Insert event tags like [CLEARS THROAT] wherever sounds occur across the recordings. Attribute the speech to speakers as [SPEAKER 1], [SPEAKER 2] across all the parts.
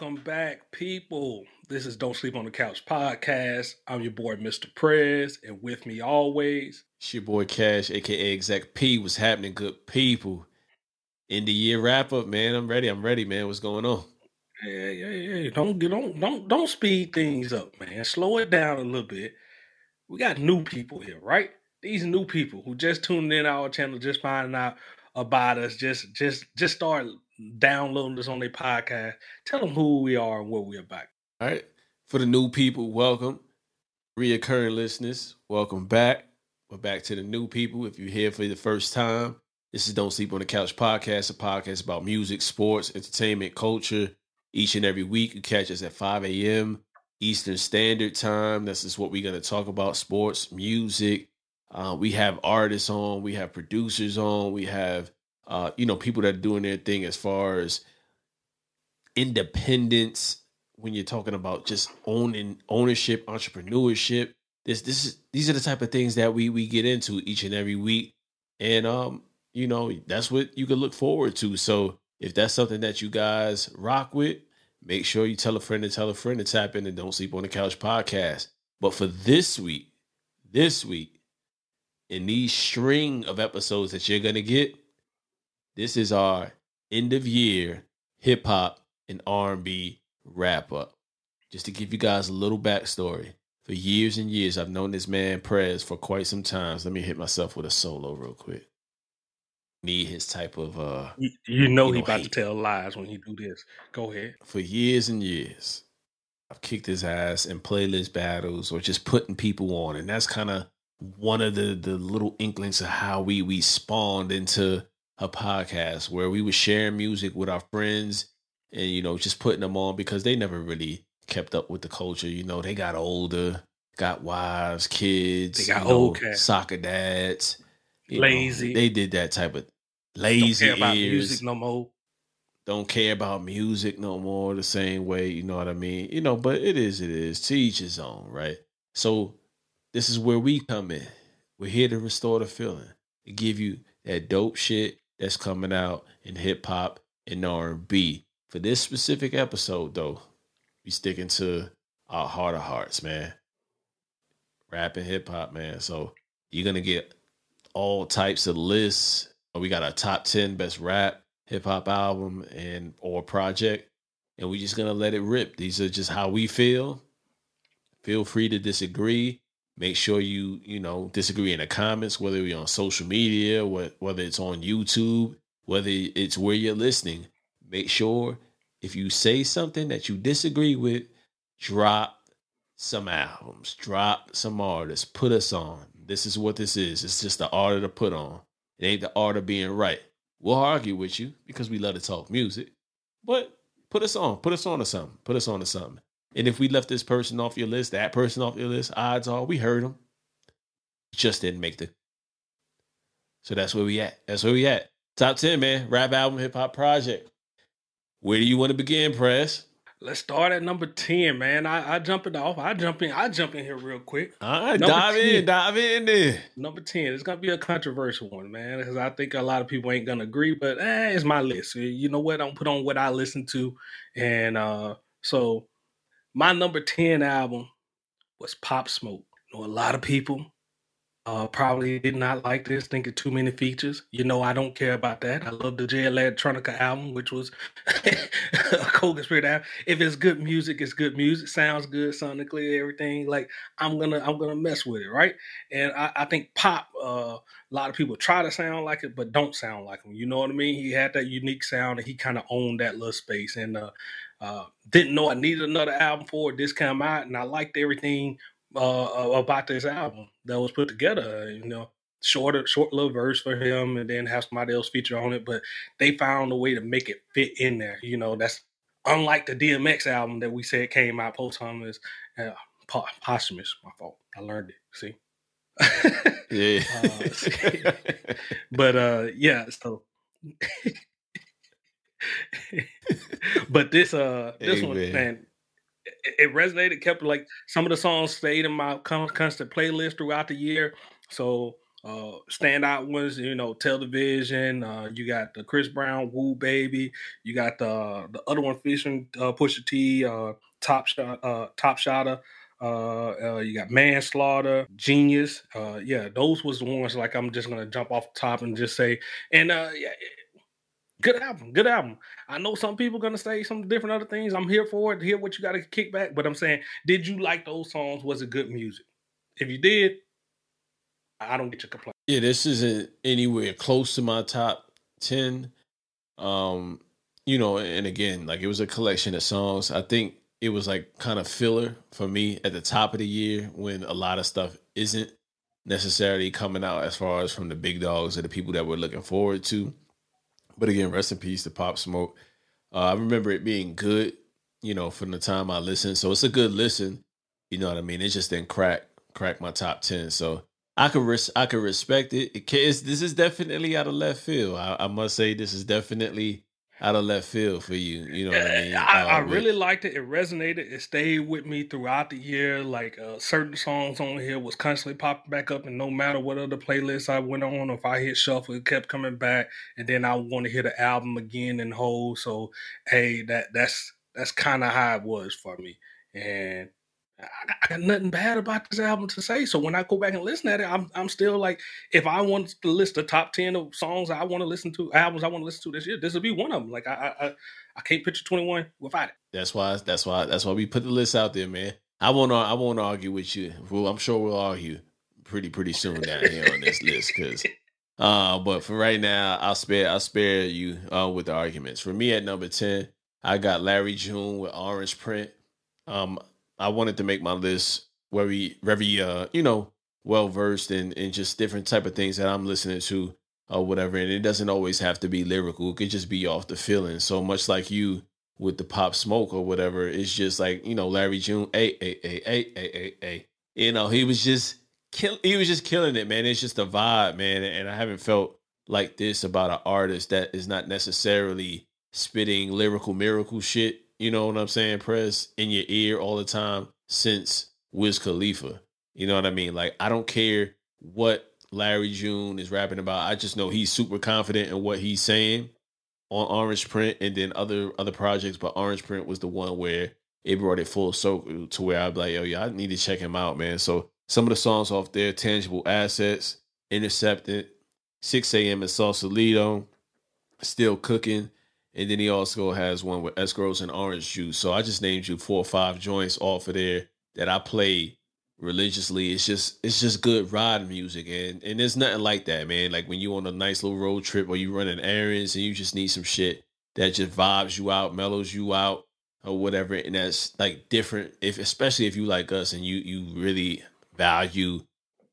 [SPEAKER 1] Welcome back, people. This is Don't Sleep on the Couch podcast. I'm your boy, Mr. Prez, and with me always,
[SPEAKER 2] it's your boy Cash, aka Exec P. What's happening, good people? End the year wrap up, man. I'm ready. I'm ready, man. What's going on?
[SPEAKER 1] Yeah, yeah, yeah. Don't get don't don't don't speed things up, man. Slow it down a little bit. We got new people here, right? These new people who just tuned in our channel, just finding out about us, just just just start downloading this on their podcast. Tell them who we are and what we're about.
[SPEAKER 2] All right. For the new people, welcome. Reoccurring listeners, welcome back. We're back to the new people. If you're here for the first time, this is Don't Sleep on the Couch podcast, a podcast about music, sports, entertainment, culture. Each and every week, you catch us at 5 a.m. Eastern Standard Time. This is what we're going to talk about sports, music. Uh, we have artists on, we have producers on, we have uh, you know, people that are doing their thing as far as independence when you're talking about just owning ownership, entrepreneurship. This this is these are the type of things that we we get into each and every week. And um, you know, that's what you can look forward to. So if that's something that you guys rock with, make sure you tell a friend to tell a friend to tap in and don't sleep on the couch podcast. But for this week, this week, in these string of episodes that you're gonna get, this is our end of year hip hop and R&B wrap up. Just to give you guys a little backstory. For years and years, I've known this man Prez for quite some times. Let me hit myself with a solo real quick. Need his type of uh
[SPEAKER 1] you, you know you he know, about hate. to tell lies when he do this. Go ahead.
[SPEAKER 2] For years and years, I've kicked his ass in playlist battles or just putting people on. And that's kind of one of the the little inklings of how we we spawned into a podcast where we were sharing music with our friends and you know just putting them on because they never really kept up with the culture. You know, they got older, got wives, kids,
[SPEAKER 1] they got
[SPEAKER 2] you know,
[SPEAKER 1] old
[SPEAKER 2] soccer dads,
[SPEAKER 1] lazy.
[SPEAKER 2] Know, they did that type of lazy
[SPEAKER 1] Don't care about
[SPEAKER 2] ears.
[SPEAKER 1] music no more.
[SPEAKER 2] Don't care about music no more the same way, you know what I mean? You know, but it is, it is. To each his own, right? So this is where we come in. We're here to restore the feeling, to give you that dope shit that's coming out in hip hop and R&B. For this specific episode, though, we sticking to our heart of hearts, man. Rap and hip hop, man. So you're gonna get all types of lists. We got our top ten best rap hip hop album and or project, and we're just gonna let it rip. These are just how we feel. Feel free to disagree. Make sure you, you know, disagree in the comments, whether you're on social media, whether it's on YouTube, whether it's where you're listening. Make sure if you say something that you disagree with, drop some albums, drop some artists, put us on. This is what this is. It's just the art to put on. It ain't the art of being right. We'll argue with you because we love to talk music, but put us on. Put us on to something. Put us on to something. And if we left this person off your list, that person off your list, odds are we heard them. Just didn't make the. So that's where we at. That's where we at. Top 10, man. Rap album, hip hop project. Where do you want to begin, Prez?
[SPEAKER 1] Let's start at number 10, man. I, I jump it off. I jump in. I jump in here real quick.
[SPEAKER 2] All right, number dive 10. in, dive in there.
[SPEAKER 1] Number 10. It's gonna be a controversial one, man. Because I think a lot of people ain't gonna agree, but eh, it's my list. You know what? I'm put on what I listen to. And uh so my number 10 album was Pop Smoke. You know, a lot of people uh, probably did not like this, thinking too many features. You know, I don't care about that. I love the Jay Electronica album, which was [LAUGHS] a Cold Spirit album. If it's good music, it's good music. Sounds good sonically, everything. Like I'm gonna, I'm gonna mess with it, right? And I, I think pop. Uh, a lot of people try to sound like it, but don't sound like him. You know what I mean? He had that unique sound, and he kind of owned that little space. And uh, uh, didn't know I needed another album for it. This came out, and I liked everything uh, about this album that was put together. You know, shorter, short little verse for him, and then have somebody else feature on it. But they found a way to make it fit in there. You know, that's unlike the DMX album that we said came out posthumous, uh, posthumous. My fault. I learned it. See.
[SPEAKER 2] yeah. [LAUGHS]
[SPEAKER 1] uh, but uh, yeah. So [LAUGHS] [LAUGHS] but this uh this one man it, resonated kept like some of the songs stayed in my constant playlist throughout the year so uh, standout ones, you know, television. Uh, you got the Chris Brown, Woo Baby. You got the the other one featuring uh, Pusha T, uh, Top Shot, uh, Top Shotter. Uh, uh, you got Manslaughter, Genius. Uh, yeah, those was the ones. Like I'm just gonna jump off the top and just say, and uh, yeah, good album, good album. I know some people gonna say some different other things. I'm here for it. Hear what you got to kick back. But I'm saying, did you like those songs? Was it good music? If you did, I don't get your complaint.
[SPEAKER 2] Yeah, this isn't anywhere close to my top ten. Um, you know, and again, like it was a collection of songs. I think it was like kind of filler for me at the top of the year when a lot of stuff isn't necessarily coming out as far as from the big dogs or the people that we're looking forward to. But again, rest in peace to Pop Smoke. Uh, I remember it being good, you know, from the time I listened. So it's a good listen. You know what I mean? It just didn't crack crack my top ten. So I could res- I could respect it. it can, this is definitely out of left field. I, I, must say this is definitely out of left field for you. You know what I mean?
[SPEAKER 1] I, uh, I really liked it. It resonated. It stayed with me throughout the year. Like uh, certain songs on here was constantly popping back up, and no matter what other playlists I went on, if I hit shuffle, it kept coming back, and then I want to hear the album again and whole. So hey, that that's that's kind of how it was for me, and I got nothing bad about this album to say. So when I go back and listen at it, I'm I'm still like, if I want to list the top ten of songs I want to listen to, albums I want to listen to this year, this will be one of them. Like I I, I can't picture 21 without it.
[SPEAKER 2] That's why that's why that's why we put the list out there, man. I won't I won't argue with you. Well, I'm sure we'll argue pretty pretty soon down here on this list because. [LAUGHS] Uh, but for right now, I'll spare I'll spare you uh, with the arguments. For me at number ten, I got Larry June with Orange Print. Um, I wanted to make my list very, very, uh, you know, well versed in in just different type of things that I'm listening to or whatever. And it doesn't always have to be lyrical. It could just be off the feeling. So much like you with the pop smoke or whatever. It's just like, you know, Larry June, a a a a a a a. You know, he was just kill he was just killing it, man. It's just a vibe, man. And I haven't felt like this about an artist that is not necessarily spitting lyrical miracle shit you know what I'm saying, press in your ear all the time since Wiz Khalifa. You know what I mean? Like, I don't care what Larry June is rapping about. I just know he's super confident in what he's saying on Orange Print and then other other projects. But Orange Print was the one where it brought it full circle to where I'd be like, yo, yeah, I need to check him out, man. So some of the songs off there, Tangible Assets, Intercepted, 6 a.m. in Sausalito, Still Cooking, and then he also has one with escrows and orange juice. So I just named you four or five joints off of there that I play religiously. It's just it's just good ride music and and there's nothing like that, man. Like when you on a nice little road trip or you running errands and you just need some shit that just vibes you out, mellows you out or whatever. And that's like different if especially if you like us and you you really value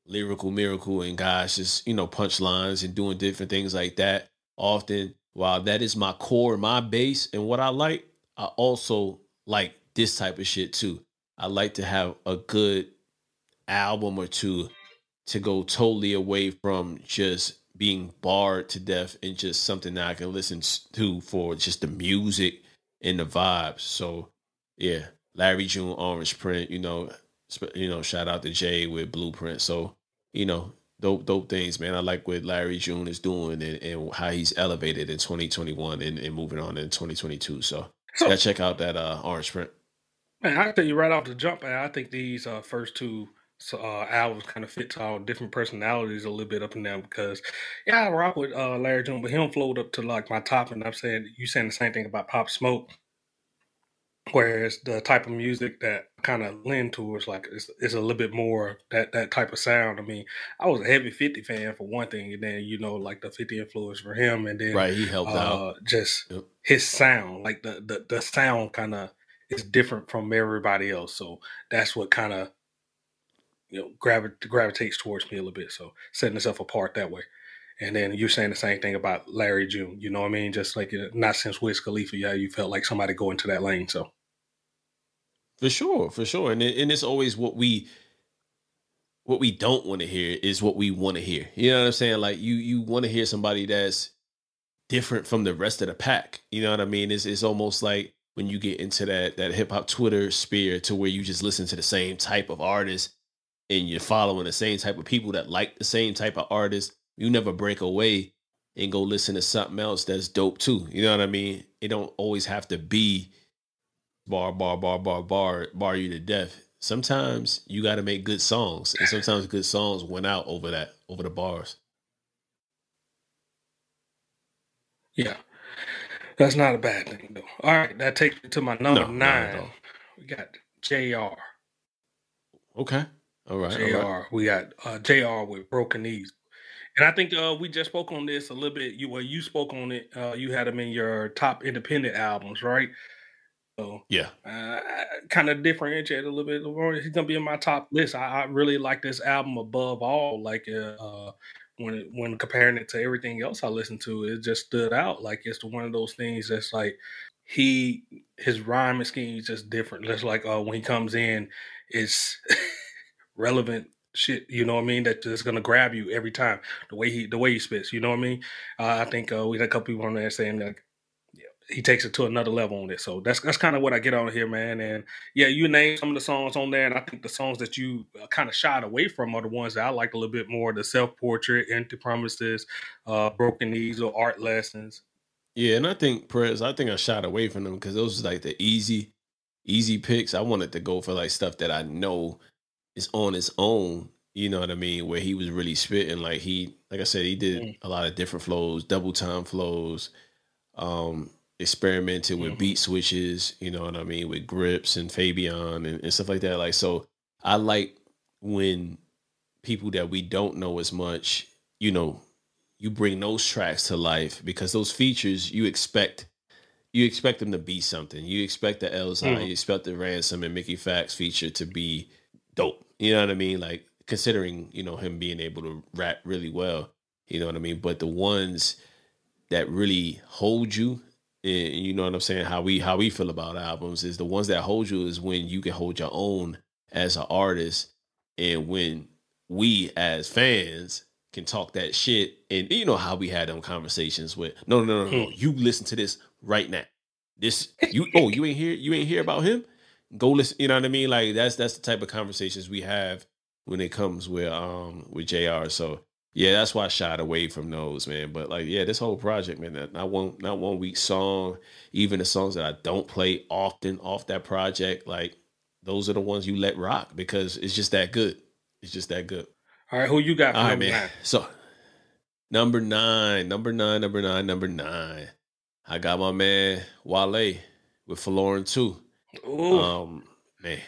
[SPEAKER 2] lyrical miracle and guys just, you know, punchlines and doing different things like that. Often while that is my core, my base, and what I like, I also like this type of shit too. I like to have a good album or two to go totally away from just being barred to death and just something that I can listen to for just the music and the vibes. So yeah, Larry June Orange Print, you know, you know, shout out to Jay with Blueprint. So, you know, dope, dope things, man. I like what Larry June is doing and, and how he's elevated in 2021 and, and moving on in 2022. So, so gotta check out that uh, Orange Print.
[SPEAKER 1] Man, I tell you right off the jump, man, I think these uh, first two uh, albums kind of fit to our different personalities a little bit up and down because, yeah, I rock with uh, Larry June, but him flowed up to like my top, and I'm saying you saying the same thing about Pop Smoke. Whereas the type of music that kind of lend towards like it's, it's a little bit more that that type of sound. I mean, I was a heavy Fifty fan for one thing, and then you know like the Fifty influence for him, and then
[SPEAKER 2] right he helped uh,
[SPEAKER 1] out just yep. his sound, like the the the sound kind of is different from everybody else. So that's what kind of you know gravit- gravitates towards me a little bit. So setting itself apart that way. And then you're saying the same thing about Larry June. You know what I mean? Just like not since Wiz Khalifa, yeah, you felt like somebody going to that lane. So
[SPEAKER 2] for sure, for sure, and it, and it's always what we what we don't want to hear is what we want to hear. You know what I'm saying? Like you you want to hear somebody that's different from the rest of the pack. You know what I mean? It's it's almost like when you get into that that hip hop Twitter sphere to where you just listen to the same type of artist and you're following the same type of people that like the same type of artists, you never break away and go listen to something else that's dope too. You know what I mean? It don't always have to be bar, bar, bar, bar, bar, bar you to death. Sometimes you got to make good songs, and sometimes good songs went out over that, over the bars.
[SPEAKER 1] Yeah, that's not a bad thing though. All right, that takes me to my number no, nine. We got Jr.
[SPEAKER 2] Okay. All right.
[SPEAKER 1] Jr.
[SPEAKER 2] All right.
[SPEAKER 1] We got uh, Jr. with broken knees. And I think uh, we just spoke on this a little bit. You well, you spoke on it. Uh, you had them in your top independent albums, right? So
[SPEAKER 2] yeah,
[SPEAKER 1] uh, kind of differentiate a little bit. He's gonna be in my top list. I, I really like this album above all. Like uh, when when comparing it to everything else I listened to, it just stood out. Like it's one of those things that's like he his rhyming scheme is just different. Just like uh, when he comes in, it's [LAUGHS] relevant shit. You know what I mean? That That is gonna grab you every time. The way he the way he spits. You know what I mean? Uh, I think uh, we had a couple people on there saying that he takes it to another level on it. So that's that's kind of what I get on here, man. And yeah, you name some of the songs on there, and I think the songs that you uh, kind of shied away from are the ones that I like a little bit more: the self portrait, empty promises, uh, broken knees, or art lessons.
[SPEAKER 2] Yeah, and I think Prez, I think I shied away from them because those are like the easy, easy picks. I wanted to go for like stuff that I know is on its own. You know what I mean? Where he was really spitting. Like he, like I said, he did mm. a lot of different flows, double time flows. Um, experimented with mm-hmm. beat switches, you know what I mean, with grips and Fabian and, and, stuff like that. Like, so I like when people that we don't know as much, you know, you bring those tracks to life because those features you expect you expect them to be something. You expect the L's mm. you expect the Ransom and Mickey Factz feature to be dope. You know what I mean? Like considering, you know, him being able to rap really well. You know what I mean? But the ones that really hold you and you know what I'm saying, how we how we feel about albums is the ones that hold you is when you can hold your own as an artist and when we as fans can talk that shit and you know how we had them conversations with no no no no, no. Hmm. you listen to this right now. This you [LAUGHS] oh you ain't hear you ain't hear about him? Go listen, you know what I mean? Like that's that's the type of conversations we have when it comes with um with JR. So yeah, that's why I shied away from those, man. But like, yeah, this whole project, man, not one not one week song, even the songs that I don't play often off that project, like those are the ones you let rock because it's just that good. It's just that good.
[SPEAKER 1] All right, who you got? All right, man. Nine?
[SPEAKER 2] So number nine, number nine, number nine, number nine. I got my man Wale with Folarin too. Ooh. Um, man,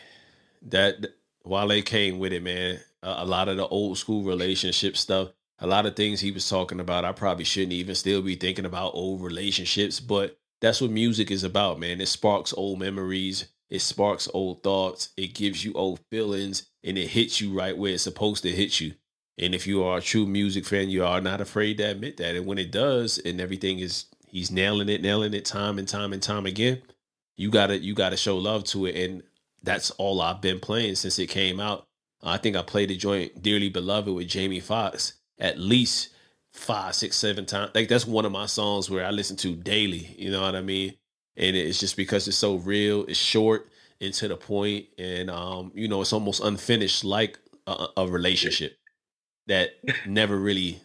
[SPEAKER 2] that Wale came with it, man. a lot of the old school relationship stuff a lot of things he was talking about, I probably shouldn't even still be thinking about old relationships, but that's what music is about, man. It sparks old memories, it sparks old thoughts, it gives you old feelings, and it hits you right where it's supposed to hit you. And if you are a true music fan, you are not afraid to admit that. And when it does, and everything is he's nailing it, nailing it time and time and time again, you gotta you gotta show love to it. And that's all I've been playing since it came out. I think I played the joint Dearly Beloved with Jamie Foxx at least five, six, seven times. Like that's one of my songs where I listen to daily. You know what I mean? And it's just because it's so real, it's short and to the point, and um, you know, it's almost unfinished, like a, a relationship that never really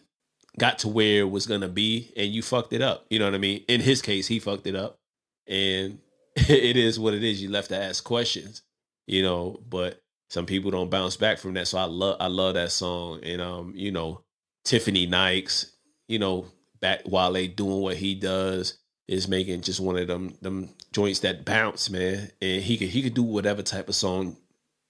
[SPEAKER 2] got to where it was gonna be, and you fucked it up. You know what I mean? In his case, he fucked it up, and [LAUGHS] it is what it is. You left to ask questions, you know, but some people don't bounce back from that. So I love I love that song, and um, you know, Tiffany Nikes, you know, back while they doing what he does is making just one of them them joints that bounce, man. And he could he could do whatever type of song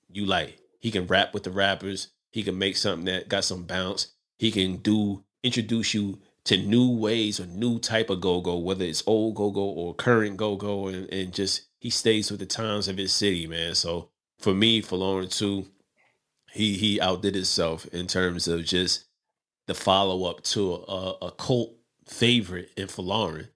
[SPEAKER 2] you like. He can rap with the rappers. He can make something that got some bounce. He can do introduce you to new ways or new type of go-go, whether it's old go-go or current go-go, and, and just he stays with the times of his city, man. So for me, Folarin too, he he outdid himself in terms of just the follow up to a, a cult favorite in Folarin.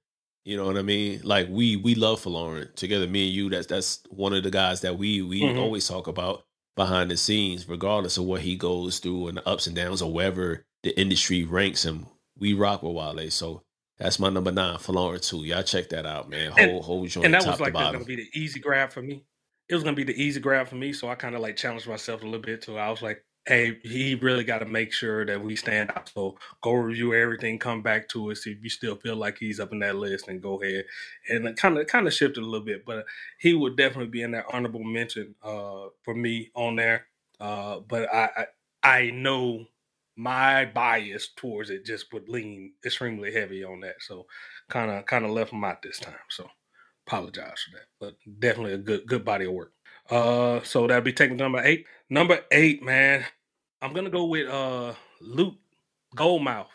[SPEAKER 2] You know what I mean? Like we we love Folarin together. Me and you. That's that's one of the guys that we we mm-hmm. always talk about behind the scenes, regardless of what he goes through and the ups and downs or wherever the industry ranks him. We rock with Wale. So that's my number nine, Folarin too. Y'all check that out, man. Whole and, whole joint.
[SPEAKER 1] And that
[SPEAKER 2] was
[SPEAKER 1] like gonna be the easy grab for me. It was gonna be the easy grab for me. So I kind of like challenged myself a little bit. So I was like, hey, he really got to make sure that we stand out. So go review everything, come back to us if you still feel like he's up in that list, and go ahead and kind of kind of shifted a little bit, but he would definitely be in that honorable mention uh, for me on there. Uh, but I, I I know my bias towards it just would lean extremely heavy on that, so kind of kind of left him out this time. So apologize for that, but definitely a good good body of work. Uh, so that'd be taking number eight. Number eight, man. I'm gonna go with uh Luke Goldmouth.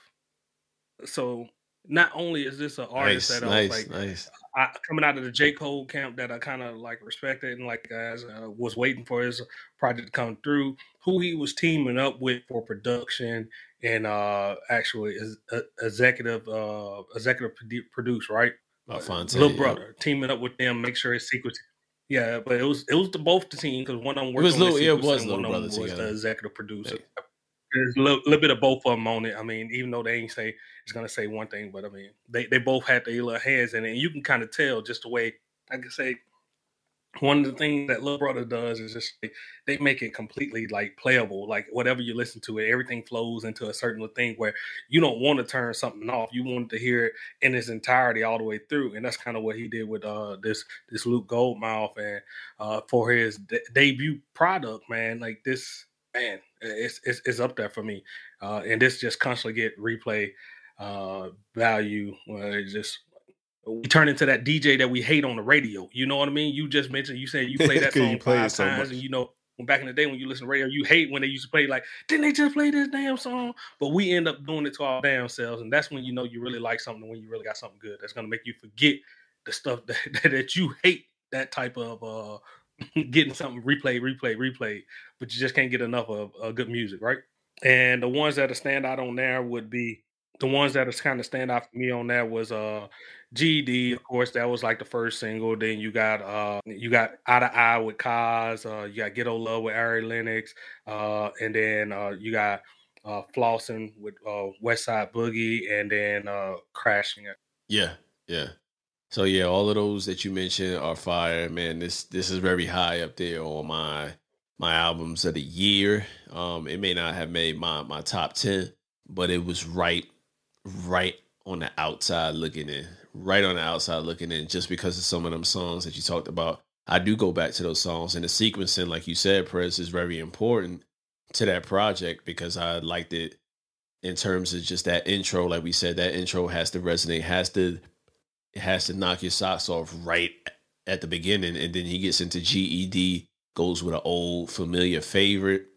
[SPEAKER 1] So not only is this an artist nice, that I was like nice. I, coming out of the J Cole camp that I kind of like respected and like as uh, was waiting for his project to come through, who he was teaming up with for production and uh actually is, uh, executive uh executive produce right. Alphonse, little brother yeah. teaming up with them, make sure his sequence yeah, but it was it was the both the team because one of them worked. It was little, it was little brother was together. the executive producer. Yeah. There's a little, little, bit of both of them on it. I mean, even though they ain't say it's gonna say one thing, but I mean, they, they both had their little hands in it, and you can kind of tell just the way like I can say one of the things that Little Brother does is just they make it completely like playable. Like whatever you listen to it, everything flows into a certain thing where you don't want to turn something off. You want to hear it in its entirety all the way through, and that's kind of what he did with uh this this Lute Gold Mouf and uh for his de- debut product, man. Like this, man, it's, it's it's up there for me. Uh, and this just constantly get replay uh value. Uh, just we turn into that DJ that we hate on the radio. You know what I mean? You just mentioned you said you [LAUGHS] play that song five so times, much. and you know when back in the day when you listen to radio, you hate when they used to play like, didn't they just play this damn song? But we end up doing it to our damn selves, and that's when you know you really like something when you really got something good that's gonna make you forget the stuff [LAUGHS] that, that you hate. That type of uh [LAUGHS] getting something replay, replay, replay, but you just can't get enough of uh, good music, right? And the ones that stand out on there would be the ones that is kind of stand out for me on that was uh GD, of course, that was like the first single. Then you got uh you got Eye to Eye with Cozz, uh you got Ghetto Love with Ari Lennox, uh and then uh you got uh Flossing with uh Westside Boogie and then uh Crashing It.
[SPEAKER 2] Yeah, yeah. So yeah, all of those that you mentioned are fire, man. This this is very high up there on my my albums of the year. Um it may not have made my my top 10, but it was right right on the outside looking in, right on the outside looking in, just because of some of them songs that you talked about. I do go back to those songs, and the sequencing, like you said, Prez, is very important to that project because I liked it in terms of just that intro. Like we said, that intro has to resonate, has to it has to knock your socks off right at the beginning, and then he gets into GED, goes with an old familiar favorite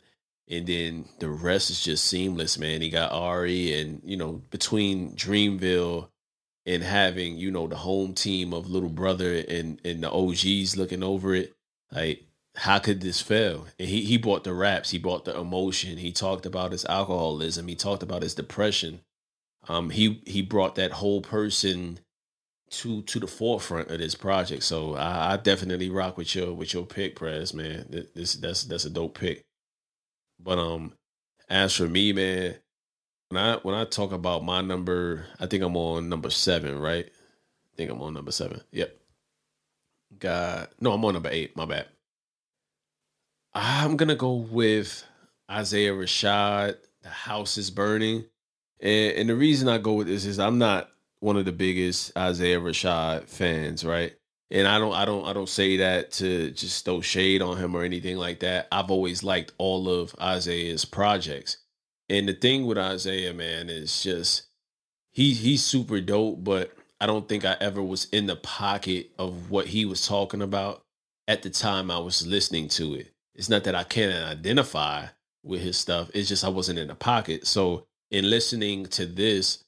[SPEAKER 2] and then the rest is just seamless, man. He got Ari, and you know, between Dreamville and having you know the home team of Little Brother and and the OGs looking over it, like how could this fail? And he he brought the raps, he brought the emotion. He talked about his alcoholism, he talked about his depression. Um, he he brought that whole person to to the forefront of this project. So I, I definitely rock with your with your pick, Prez, man. This that's that's a dope pick. But um, as for me, man, when I when I talk about my number, I think I'm on number seven, right? I think I'm on number seven. Yep. God, no, I'm on number eight. My bad. I'm gonna go with Isaiah Rashad. The house is burning, and, and the reason I go with this is I'm not one of the biggest Isaiah Rashad fans, right? and I don't I don't I don't say that to just throw shade on him or anything like that. I've always liked all of Isaiah's projects. And the thing with Isaiah, man, is just he he's super dope, but I don't think I ever was in the pocket of what he was talking about at the time I was listening to it. It's not that I can't identify with his stuff. It's just I wasn't in the pocket. So in listening to this,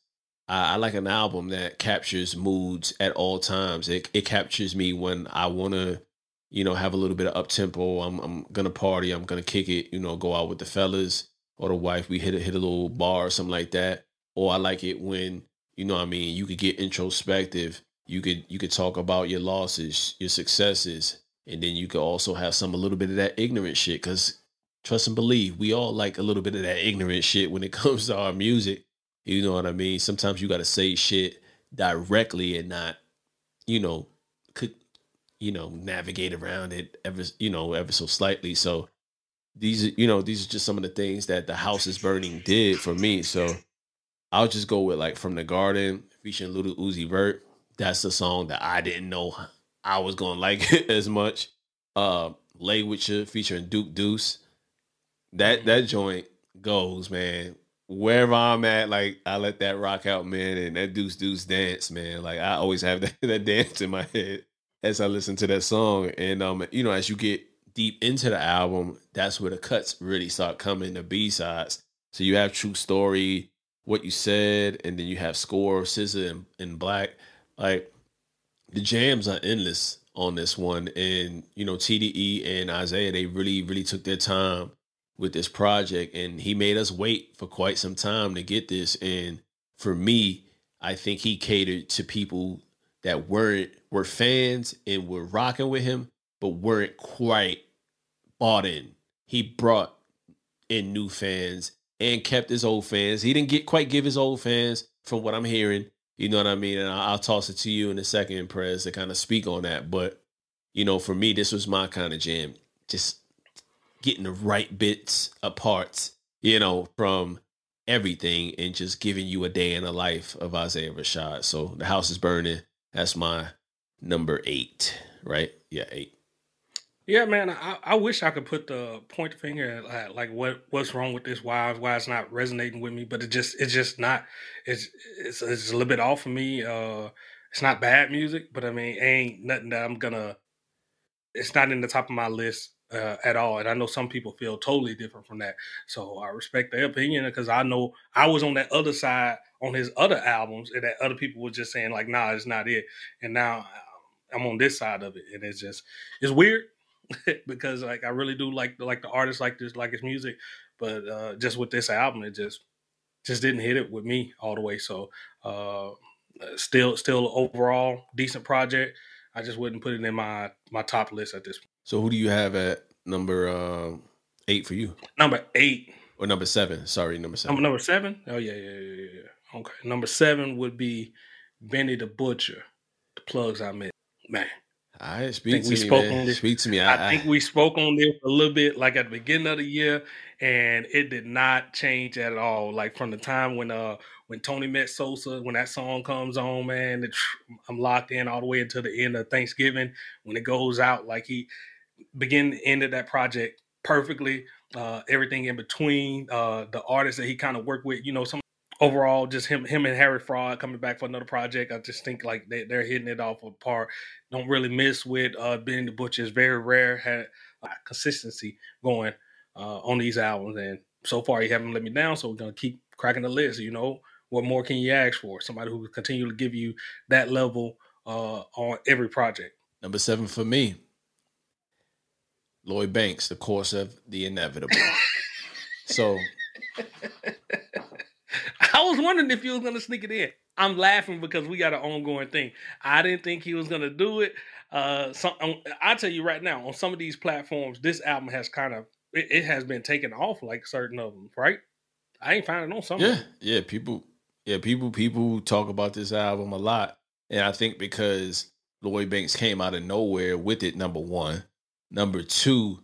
[SPEAKER 2] I, I like an album that captures moods at all times. It it captures me when I want to, you know, have a little bit of up tempo. I'm I'm gonna party. I'm gonna kick it. You know, go out with the fellas or the wife. We hit a, hit a little bar or something like that. Or I like it when you know, what I mean, you could get introspective. You could you could talk about your losses, your successes, and then you could also have some a little bit of that ignorant shit. Cause trust and believe, we all like a little bit of that ignorant shit when it [LAUGHS] comes to our music. You know what I mean? Sometimes you got to say shit directly and not, you know, could, you know, navigate around it ever, you know, ever so slightly. So these you know these are just some of the things that the house is burning did for me. So I'll just go with like from the garden featuring Lil Uzi Vert. That's the song that I didn't know I was gonna [LAUGHS] like it [LAUGHS] as much. Uh, Lay with you featuring Duke Deuce. That that joint goes, man. Wherever I'm at, like I let that rock out, man, and that Deuce Deuce dance, man. Like I always have [LAUGHS] that, that dance in my head as I listen to that song. And um, you know, as you get deep into the album, that's where the cuts really start coming, the B sides. So you have True Story, What You Said, and then you have Score, SZA, and, and Black. Like the jams are endless on this one. And, you know, TDE and Isaiah, they really, really took their time with this project. And he made us wait for quite some time to get this. And for me, I think he catered to people that weren't were fans and were rocking with him, but weren't quite bought in. He brought in new fans and kept his old fans. He didn't get quite give his old fans, from what I'm hearing. You know what I mean? And I'll, toss it to you in a second, Prez, to kind of speak on that. But you know, for me, this was my kind of jam. Just getting the right bits of parts, you know, from everything and just giving you a day in the life of Isaiah Rashad. So the house is burning. That's my number eight, right? Yeah, eight.
[SPEAKER 1] Yeah, man, I, I wish I could put the point finger at like what what's wrong with this, why why it's not resonating with me, but it just it's just not it's it's, it's a little bit off for me. Uh, it's not bad music, but I mean, ain't nothing that I'm gonna. It's not in the top of my list uh, at all, and I know some people feel totally different from that. So I respect their opinion because I know I was on that other side on his other albums, and that other people were just saying like, "Nah, it's not it," and now I'm on this side of it, and it's just it's weird [LAUGHS] because like I really do like like the artist like this like his music, but uh, just with this album, it just just didn't hit it with me all the way. So uh, still still overall decent project. I just wouldn't put it in my my top list at this point.
[SPEAKER 2] So who do you have at number uh, eight for you?
[SPEAKER 1] Number eight
[SPEAKER 2] or number seven? Sorry, number seven.
[SPEAKER 1] Number, number seven? Oh yeah, yeah, yeah, yeah. Okay, number seven would be Benny the Butcher. The plugs I met, man.
[SPEAKER 2] I speak to we me, spoke man. on this. Speak to me.
[SPEAKER 1] I, I, think we spoke on this a little bit, like at the beginning of the year, and it did not change at all. Like from the time when uh when Tony met Sosa, when that song comes on, man, it, I'm locked in all the way until the end of Thanksgiving when it goes out. Like he begin ended that project perfectly. Uh, everything in between, uh, the artists that he kind of worked with, you know, some overall, just him, him and Harry Fraud coming back for another project. I just think like they, they're hitting it off apart. Don't really miss with uh, Benny the Butcher. It's very rare had uh, consistency going uh, on these albums, and so far he haven't let me down. So we're gonna keep cracking the list. You know, what more can you ask for? Somebody who will continue to give you that level uh, on every project.
[SPEAKER 2] Number seven for me, Lloyd Banks, the course of the inevitable. [LAUGHS] so
[SPEAKER 1] was wondering if you was gonna sneak it in. I'm laughing because we got an ongoing thing. I didn't think he was gonna do it. Uh, some I tell you right now, on some of these platforms, this album has kind of it, it, has been taken off like certain of them, right? I ain't finding on some.
[SPEAKER 2] Yeah, yeah. People, yeah, people, people talk about this album a lot, and I think because Lloyd Banks came out of nowhere with it. Number one, number two,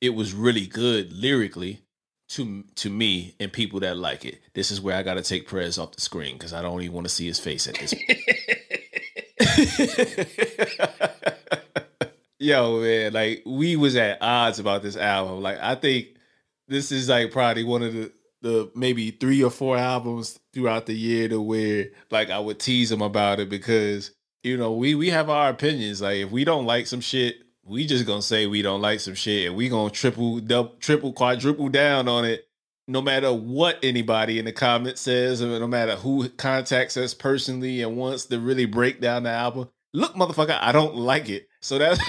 [SPEAKER 2] it was really good lyrically to to me and people that like it. This is where I got to take Prez off the screen because I don't even want to see his face at this. Point. [LAUGHS] Yo, man, like we was at odds about this album. Like I think this is like probably one of the the maybe three or four albums throughout the year to where like I would tease him about it because you know we we have our opinions. Like if we don't like some shit, we just gonna say we don't like some shit and we gonna triple double triple quadruple down on it no matter what anybody in the comments says or no matter who contacts us personally and wants to really break down the album. Look motherfucker i don't like it. So [LAUGHS] that's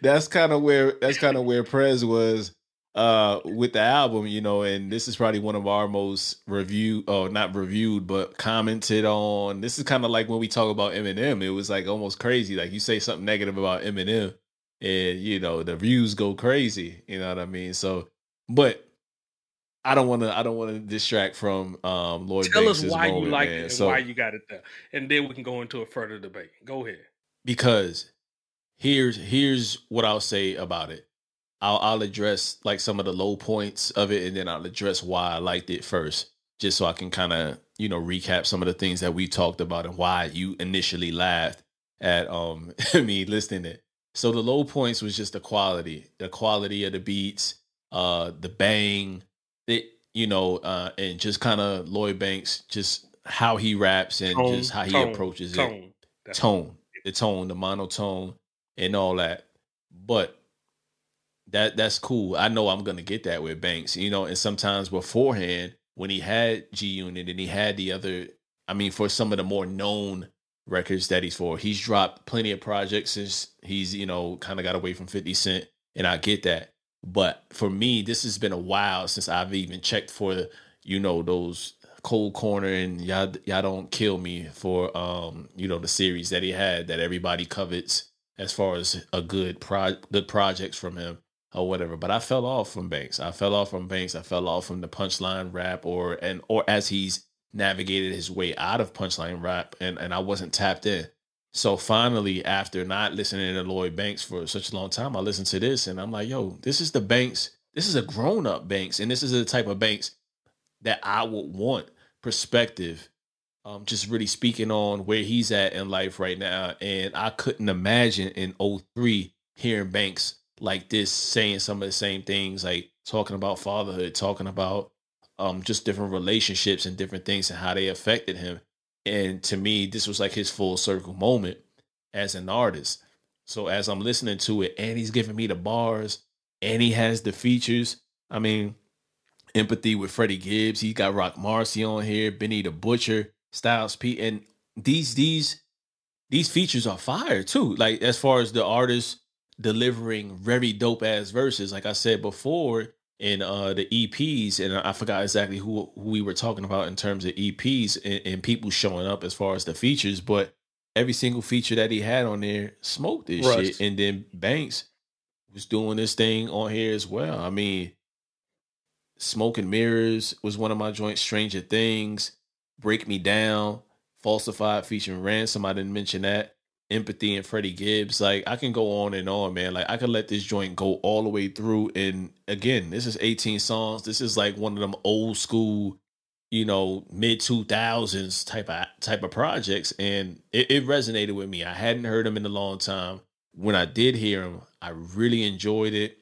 [SPEAKER 2] that's kind of where that's kind of where prez was uh with the album you know and this is probably one of our most reviewed oh not reviewed but commented on. This is kind of like when we talk about eminem it was like almost crazy. Like you say something negative about eminem and you know the views go crazy. You know what I mean? So, but I don't want to. I don't want to distract from um, Lloyd.
[SPEAKER 1] Tell
[SPEAKER 2] Banks'
[SPEAKER 1] us why
[SPEAKER 2] moment,
[SPEAKER 1] you like
[SPEAKER 2] man.
[SPEAKER 1] it and
[SPEAKER 2] so,
[SPEAKER 1] why you got it there, and then we can go into a further debate. Go ahead.
[SPEAKER 2] Because here's here's what I'll say about it. I'll, I'll address like some of the low points of it, and then I'll address why I liked it first, just so I can kind of you know recap some of the things that we talked about and why you initially laughed at um [LAUGHS] me listening it. So the low points was just the quality, the quality of the beats, uh, the bang, it you know, uh, and just kind of Lloyd Banks, just how he raps and tone, just how he tone, approaches tone. it, tone, the tone, the monotone, and all that. But that that's cool. I know I'm gonna get that with Banks, you know. And sometimes beforehand, when he had G Unit and he had the other, I mean, for some of the more known records that he's for, he's dropped plenty of projects since he's you know kind of got away from Fifty Cent, and I get that. But for me, this has been a while since I've even checked for you know those cold corner and y'all y'all don't kill me for um you know the series that he had that everybody covets as far as a good pro good projects from him or whatever. But I fell off from Banks. I fell off from Banks. I fell off from the punchline rap or and or as he's navigated his way out of punchline rap and, and I wasn't tapped in. So finally, after not listening to Lloyd Banks for such a long time, I listened to this and I'm like, yo, this is the Banks. This is a grown up Banks. And this is the type of Banks that I would want perspective. Um, just really speaking on where he's at in life right now. And I couldn't imagine in 03 hearing Banks like this saying some of the same things, like talking about fatherhood, talking about um, just different relationships and different things and how they affected him. And to me, this was like his full circle moment as an artist. So as I'm listening to it, and he's giving me the bars, and he has the features. I mean, empathy with Freddie Gibbs. He got Roc Marci on here, Benny the Butcher, Styles P, and these these these features are fire too. Like as far as the artist delivering very dope ass verses. Like I said before, in uh, the EPs, and I forgot exactly who, who we were talking about in terms of EPs and, and, people showing up as far as the features, but every single feature that he had on there smoked this right. shit. And then Banks was doing this thing on here as well. I mean, Smoke and Mirrors was one of my joints, Stranger Things, Break Me Down, Falsified featuring Ransom. I didn't mention that empathy and Freddie Gibbs. Like I can go on and on, man. Like I could let this joint go all the way through. And again, this is 18 songs. This is like one of them old school, you know, mid 2000s type of type of projects. And it, it resonated with me. I hadn't heard them in a long time. When I did hear them, I really enjoyed it.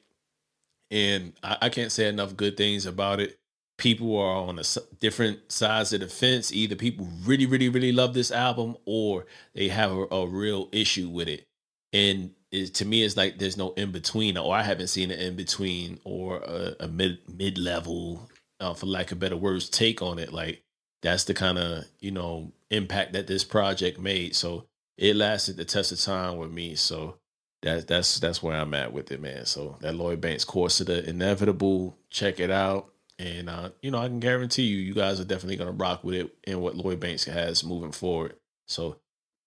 [SPEAKER 2] And I, I can't say enough good things about it people are on a different sides of the fence. Either people really, really, really love this album, or they have a, a real issue with it. And it, to me, it's like there's no in between, or I haven't seen an in between or a, a mid mid level, uh, for lack of better words, take on it. Like that's the kind of you know impact that this project made. So it lasted the test of time with me. So that's that's that's where I'm at with it, man. So that Lloyd Banks course of the inevitable, check it out. And uh, you know, I can guarantee you, you guys are definitely gonna rock with it and what Lloyd Banks has moving forward. So,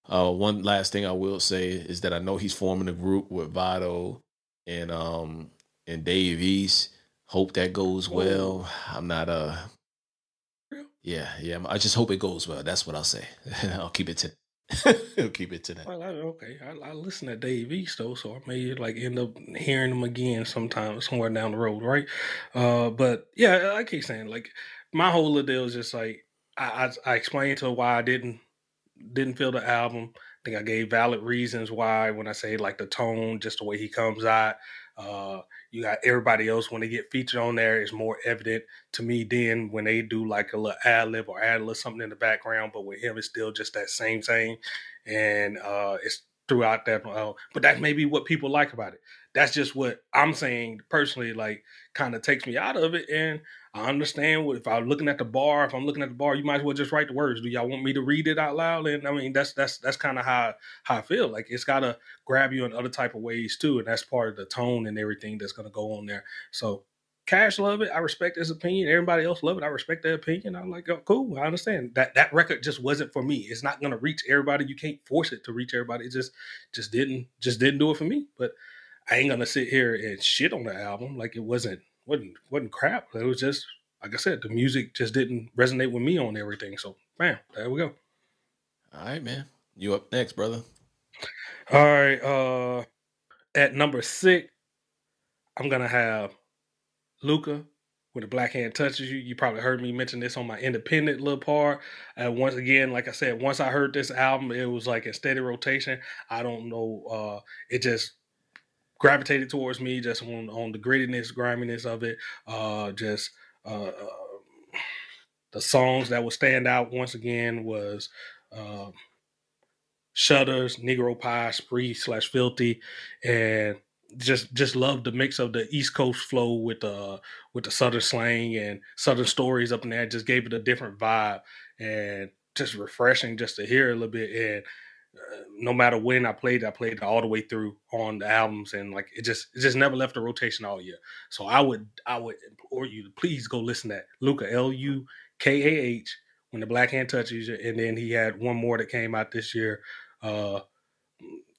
[SPEAKER 2] uh, one last thing I will say is that I know he's forming a group with Vado and um and Dave East. Hope that goes well. I'm not uh yeah, yeah. I just hope it goes well. That's what I'll say. [LAUGHS] I'll keep it to [LAUGHS] He'll keep it to that.
[SPEAKER 1] Well, I, okay, I, I, listen to Dave East though, so I may like end up hearing him again sometime somewhere down the road, right? Uh, but yeah, I keep saying like my whole deal is just like I, I, I explained to why I didn't didn't feel the album. I think I gave valid reasons why when I say like the tone, just the way he comes out. Uh, you got everybody else when they get featured on there is more evident to me then when they do like a little ad lib or add a little something in the background, but with him it's still just that same thing, and uh, it's throughout that. Uh, but that's maybe what people like about it. That's just what I'm saying personally. Like, kind of takes me out of it, and I understand what, if I'm looking at the bar. If I'm looking at the bar, you might as well just write the words. Do y'all want me to read it out loud? And I mean, that's that's that's kind of how how I feel. Like it's got to grab you in other type of ways too, and that's part of the tone and everything that's going to go on there. So Cash love it. I respect his opinion. Everybody else love it. I respect their opinion. I'm like, oh, cool. I understand that that record just wasn't for me. It's not gonna reach everybody. You can't force it to reach everybody. It just just didn't just didn't do it for me. But I ain't gonna sit here and shit on the album like it wasn't wasn't wasn't crap. It was just like I said, the music just didn't resonate with me on everything. So bam, there we go.
[SPEAKER 2] All right, man. You up next, brother.
[SPEAKER 1] All right. Uh at number six, I'm gonna have Luca when the black hand touches you. You probably heard me mention this on my independent little part. And once again, like I said, once I heard this album, it was like a steady rotation. I don't know, uh, it just gravitated towards me just on, on the grittiness, griminess of it. Uh, just uh, uh the songs that would stand out once again was uh, Shutters, Negro Pie, Spree slash Filthy, and just just love the mix of the East Coast flow with the with the Southern slang and Southern stories up in there. Just gave it a different vibe and just refreshing just to hear a little bit. And no matter when I played, I played all the way through on the albums, and like it just it just never left the rotation all year. So I would I would implore you to please go listen to that Lukah L U K A H when the black hand touches you, and then he had one more that came out this year, uh,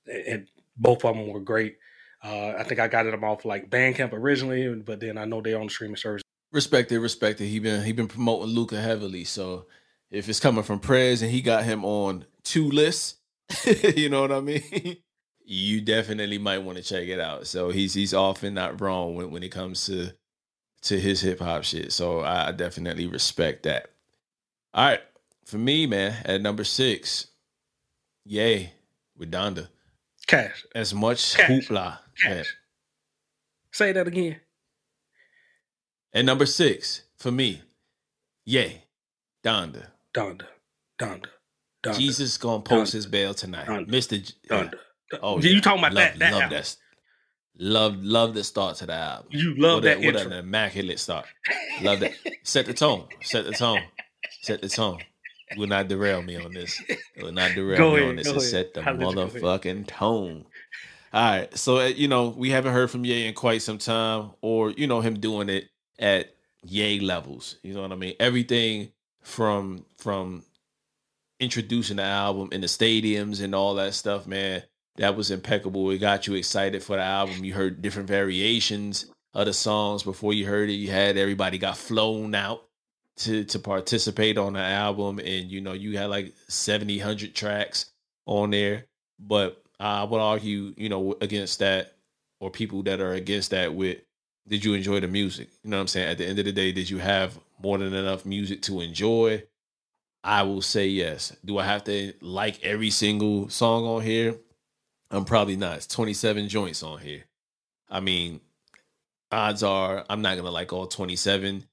[SPEAKER 1] and both of them were great. Uh, I think I got them off like Bandcamp originally, but then I know they're on the streaming service.
[SPEAKER 2] Respected, respected. He been he been promoting Lukah heavily, so if it's coming from Prez and he got him on two lists, [LAUGHS] you know what I mean. [LAUGHS] you definitely might want to check it out. So he's he's often not wrong when when it comes to to his hip hop shit. So I definitely respect that. All right, for me, man, at number six, yay with Donda.
[SPEAKER 1] Cash.
[SPEAKER 2] As much Cash. hoopla.
[SPEAKER 1] Cash. Say that again.
[SPEAKER 2] At number six, for me, yay, Donda.
[SPEAKER 1] Donda. Donda. Donda.
[SPEAKER 2] Jesus gonna post Donda. his bail tonight. Donda. J-
[SPEAKER 1] Donda. Oh, you talking about
[SPEAKER 2] love,
[SPEAKER 1] that? That
[SPEAKER 2] love
[SPEAKER 1] album.
[SPEAKER 2] that. Love, love the start to the album.
[SPEAKER 1] You love
[SPEAKER 2] what
[SPEAKER 1] that
[SPEAKER 2] a,
[SPEAKER 1] intro.
[SPEAKER 2] What an immaculate start. Love that. [LAUGHS] Set the tone. Set the tone. Set the tone. Will not derail me on this. Will not derail
[SPEAKER 1] Go
[SPEAKER 2] me
[SPEAKER 1] ahead,
[SPEAKER 2] on this. set the
[SPEAKER 1] I'll let you go ahead.
[SPEAKER 2] motherfucking tone. All right. So uh, you know we haven't heard from Ye in quite some time, or you know him doing it at Ye levels. You know what I mean? Everything from from introducing the album in the stadiums and all that stuff, man. That was impeccable. It got you excited for the album. You heard different variations of the songs before you heard it. You had everybody got flown out to to participate on the album, and you know you had like 70, 100 tracks on there. But I would argue, you know, against that, or people that are against that, with did you enjoy the music? You know what I'm saying? At the end of the day, did you have more than enough music to enjoy? I will say yes. Do I have to like every single song on here? I'm probably not. It's 27 joints on here. I mean, odds are I'm not gonna like all 27.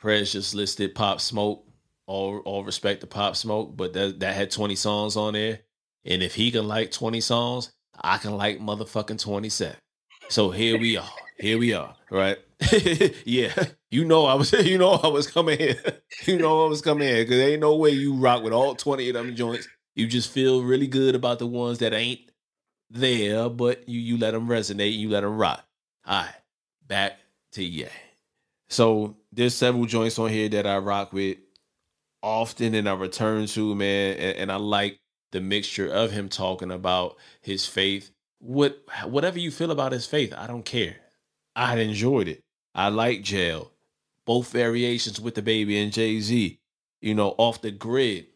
[SPEAKER 2] Prez just listed Pop Smoke. All all respect to Pop Smoke, but that that had 20 songs on there. And if he can like 20 songs, I can like motherfucking 27. So here we are. Here we are. Right? [LAUGHS] yeah. You know I was [LAUGHS] you know I was coming here. [LAUGHS] you know I was coming here. Cause ain't no way you rock with all 20 of them joints. You just feel really good about the ones that ain't there, but you you let them resonate, you let them rock. All right, back to yeah. So there's several joints on here that I rock with often and I return to, man, and, and I like the mixture of him talking about his faith. What whatever you feel about his faith, I don't care. I enjoyed it. I like jail. Both variations with the baby and Jay Z. You know, off the grid.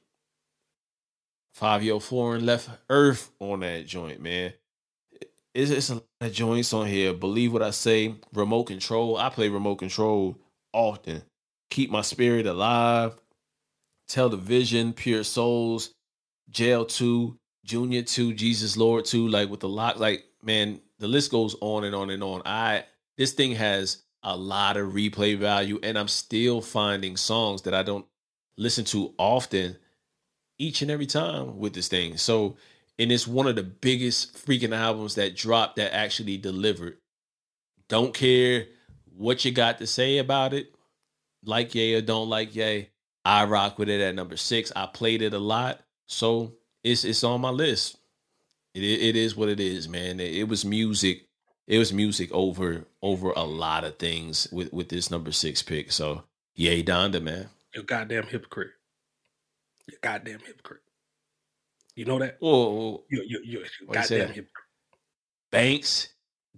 [SPEAKER 2] Fivio Foreign left Earth on that joint, man. It's, it's a lot of joints on here. Believe what I say. Remote control. I play remote control often. Keep my spirit alive. Television, Pure Souls, Jail 2, Junior 2, Jesus Lord 2, like with the lock, like, man, the list goes on and on and on. I this thing has a lot of replay value, and I'm still finding songs that I don't listen to often each and every time with this thing. So, and it's one of the biggest freaking albums that dropped that actually delivered. Don't care what you got to say about it, like yay or don't like yay. I rock with it at number six. I played it a lot, so it's it's on my list. It it is what it is, man. It, it was music. It was music over over a lot of things with with this number six pick. So yay, Donda, man.
[SPEAKER 1] You goddamn hypocrite. You goddamn hypocrite. You know that?
[SPEAKER 2] Whoa, whoa.
[SPEAKER 1] You you you, you
[SPEAKER 2] Why you
[SPEAKER 1] goddamn hypocrite.
[SPEAKER 2] Banks,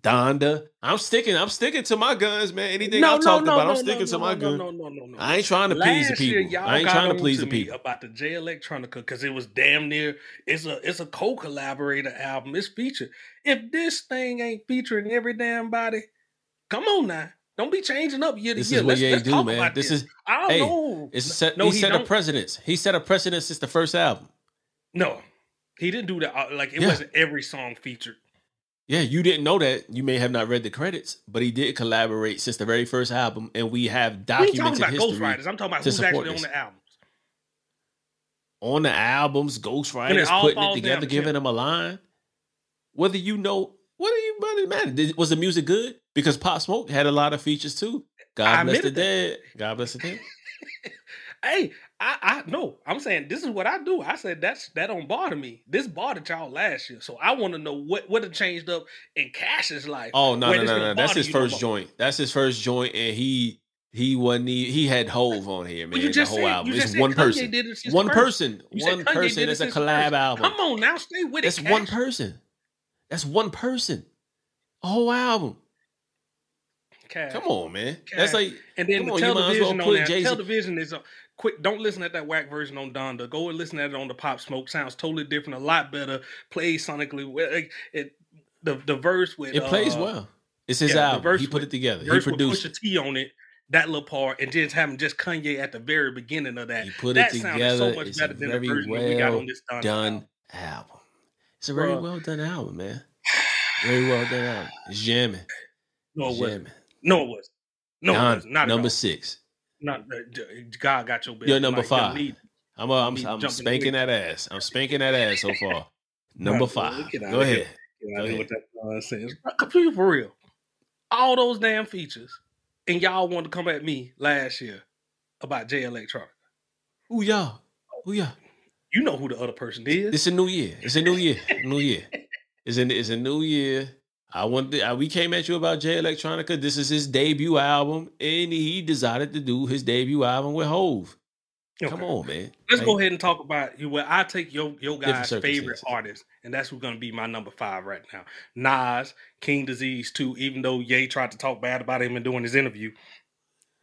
[SPEAKER 2] Donda. I'm sticking. I'm sticking to my guns, man. Anything
[SPEAKER 1] No,
[SPEAKER 2] I've
[SPEAKER 1] no,
[SPEAKER 2] talked
[SPEAKER 1] no,
[SPEAKER 2] about, I'm sticking to my
[SPEAKER 1] guns.
[SPEAKER 2] no.
[SPEAKER 1] No, no, no, no.
[SPEAKER 2] I ain't trying to please the
[SPEAKER 1] Last year,
[SPEAKER 2] people.
[SPEAKER 1] y'all
[SPEAKER 2] I ain't trying to please the
[SPEAKER 1] me
[SPEAKER 2] people.
[SPEAKER 1] about the Jay Electronica because it was damn near. It's a it's a co collaborator album. It's featured. If this thing ain't featuring every damn body, Come on now. Don't be changing up year to
[SPEAKER 2] This
[SPEAKER 1] year.
[SPEAKER 2] is what
[SPEAKER 1] Let's,
[SPEAKER 2] Ye
[SPEAKER 1] let's
[SPEAKER 2] do, man. This
[SPEAKER 1] this.
[SPEAKER 2] is
[SPEAKER 1] I don't
[SPEAKER 2] hey,
[SPEAKER 1] know.
[SPEAKER 2] it's set.
[SPEAKER 1] no,
[SPEAKER 2] he,
[SPEAKER 1] he
[SPEAKER 2] set a
[SPEAKER 1] don't.
[SPEAKER 2] precedence. He set a precedent since the first album.
[SPEAKER 1] No, he didn't do that. Uh, Like it
[SPEAKER 2] Yeah.
[SPEAKER 1] wasn't every song featured.
[SPEAKER 2] Yeah, you didn't know that. You may have not read the credits, but he did collaborate since the very first album, and we have
[SPEAKER 1] We
[SPEAKER 2] documented
[SPEAKER 1] talking about
[SPEAKER 2] history
[SPEAKER 1] ghostwriters. I'm talking about who's actually on the albums.
[SPEAKER 2] on the albums,
[SPEAKER 1] it
[SPEAKER 2] ghostwriters putting it together,
[SPEAKER 1] down
[SPEAKER 2] giving them a line. Whether you know, what do you what it matter? Did, was the music good? Because Pop Smoke had a lot of features too. God
[SPEAKER 1] I
[SPEAKER 2] bless the
[SPEAKER 1] that.
[SPEAKER 2] dead. God bless the dead. [LAUGHS]
[SPEAKER 1] Hey, I, I no, I'm saying this is what I do. I said that's that don't bother me. This bothered y'all last year, so I want to know what what have changed up in Cash's life.
[SPEAKER 2] Oh no no no no! That's his first joint. That's his first joint, and he he wasn't he, he had Hove on here, man. The whole
[SPEAKER 1] said,
[SPEAKER 2] album. It's one person.
[SPEAKER 1] It
[SPEAKER 2] One person.
[SPEAKER 1] You said
[SPEAKER 2] One person. It's a collab
[SPEAKER 1] first.
[SPEAKER 2] album.
[SPEAKER 1] Come on now, stay with it.
[SPEAKER 2] one
[SPEAKER 1] Cash.
[SPEAKER 2] person. That's one person. A whole album.
[SPEAKER 1] Cash.
[SPEAKER 2] Come on, man. That's like
[SPEAKER 1] And then the
[SPEAKER 2] on, as well
[SPEAKER 1] television on that.
[SPEAKER 2] Jay-Z-
[SPEAKER 1] Television is a quick. Don't listen at that whack version on Donda. Go and listen at it on the Pop Smoke. Sounds totally different. A lot better. Plays sonically. well, it, the the verse with
[SPEAKER 2] it plays
[SPEAKER 1] uh,
[SPEAKER 2] well. It's his
[SPEAKER 1] yeah,
[SPEAKER 2] album. He put
[SPEAKER 1] with-
[SPEAKER 2] it together. He
[SPEAKER 1] Verse with
[SPEAKER 2] produced
[SPEAKER 1] Pusha
[SPEAKER 2] it.
[SPEAKER 1] T on it. That little part, and just having just Kanye at the very beginning of that.
[SPEAKER 2] He put
[SPEAKER 1] that
[SPEAKER 2] it together.
[SPEAKER 1] so much
[SPEAKER 2] It's
[SPEAKER 1] better than the version that we got
[SPEAKER 2] well
[SPEAKER 1] on this Donda
[SPEAKER 2] done
[SPEAKER 1] album.
[SPEAKER 2] album. It's a very
[SPEAKER 1] Bruh.
[SPEAKER 2] well done album, man. Very well done album. It's jamming.
[SPEAKER 1] No, it wasn't. No, it wasn't. No, it wasn't. Not
[SPEAKER 2] number six.
[SPEAKER 1] Not uh, God got your back.
[SPEAKER 2] You're number
[SPEAKER 1] Like,
[SPEAKER 2] five.
[SPEAKER 1] need-
[SPEAKER 2] I'm uh, I'm, I'm spanking that ass. I'm spanking that ass so far. [LAUGHS] Number five. Go ahead. Go ahead.
[SPEAKER 1] with that nonsense. Completely for real. All those damn features, and y'all wanted to come at me last year about Jay Electronica.
[SPEAKER 2] Who y'all? Who y'all?
[SPEAKER 1] You know who the other person is.
[SPEAKER 2] It's a new year. It's a new year. New year. [LAUGHS] It's a it's a new year. I want to, I, we came at you about Jay Electronica. This is his debut album, and he decided to do his debut album with Hove. Come on, man.
[SPEAKER 1] Let's
[SPEAKER 2] Like,
[SPEAKER 1] go ahead and talk about you. Well, I take your your guy's favorite artist, and that's who's going to be my number five right now. Nas, King Disease too. Even though Ye tried to talk bad about him and doing his interview,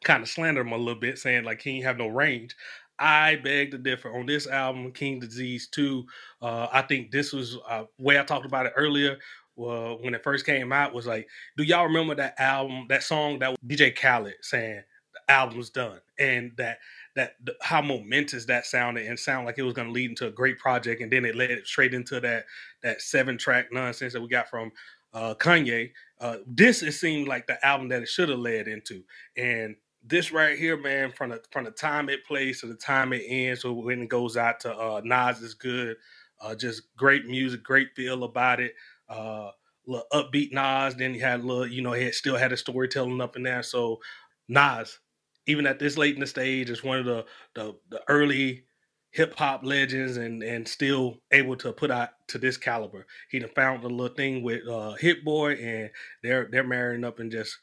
[SPEAKER 1] kind of slander him a little bit, saying like he ain't have no range. I beg to differ on this album, King Disease Two. Uh, I think this was uh, way I talked about it earlier. Uh, when it first came out, was like, do y'all remember that album, that song that DJ Khaled saying the album's done, and that that how momentous that sounded and sound like it was going to lead into a great project and then it led straight into that that seven track nonsense that we got from uh Kanye uh this it seemed like the album that it should have led into and this right here man from the from the time it plays to the time it ends so when it goes out to uh Nas is good. Uh just great music great feel about it. Uh little upbeat Nas then he had a little you know he had, still had a storytelling up in there. So Nas even at this late in the stage, is one of the the, the early hip hop legends, and and still able to put out to this caliber. He done found a little thing with uh, Hit Boy, and they're they're marrying up and just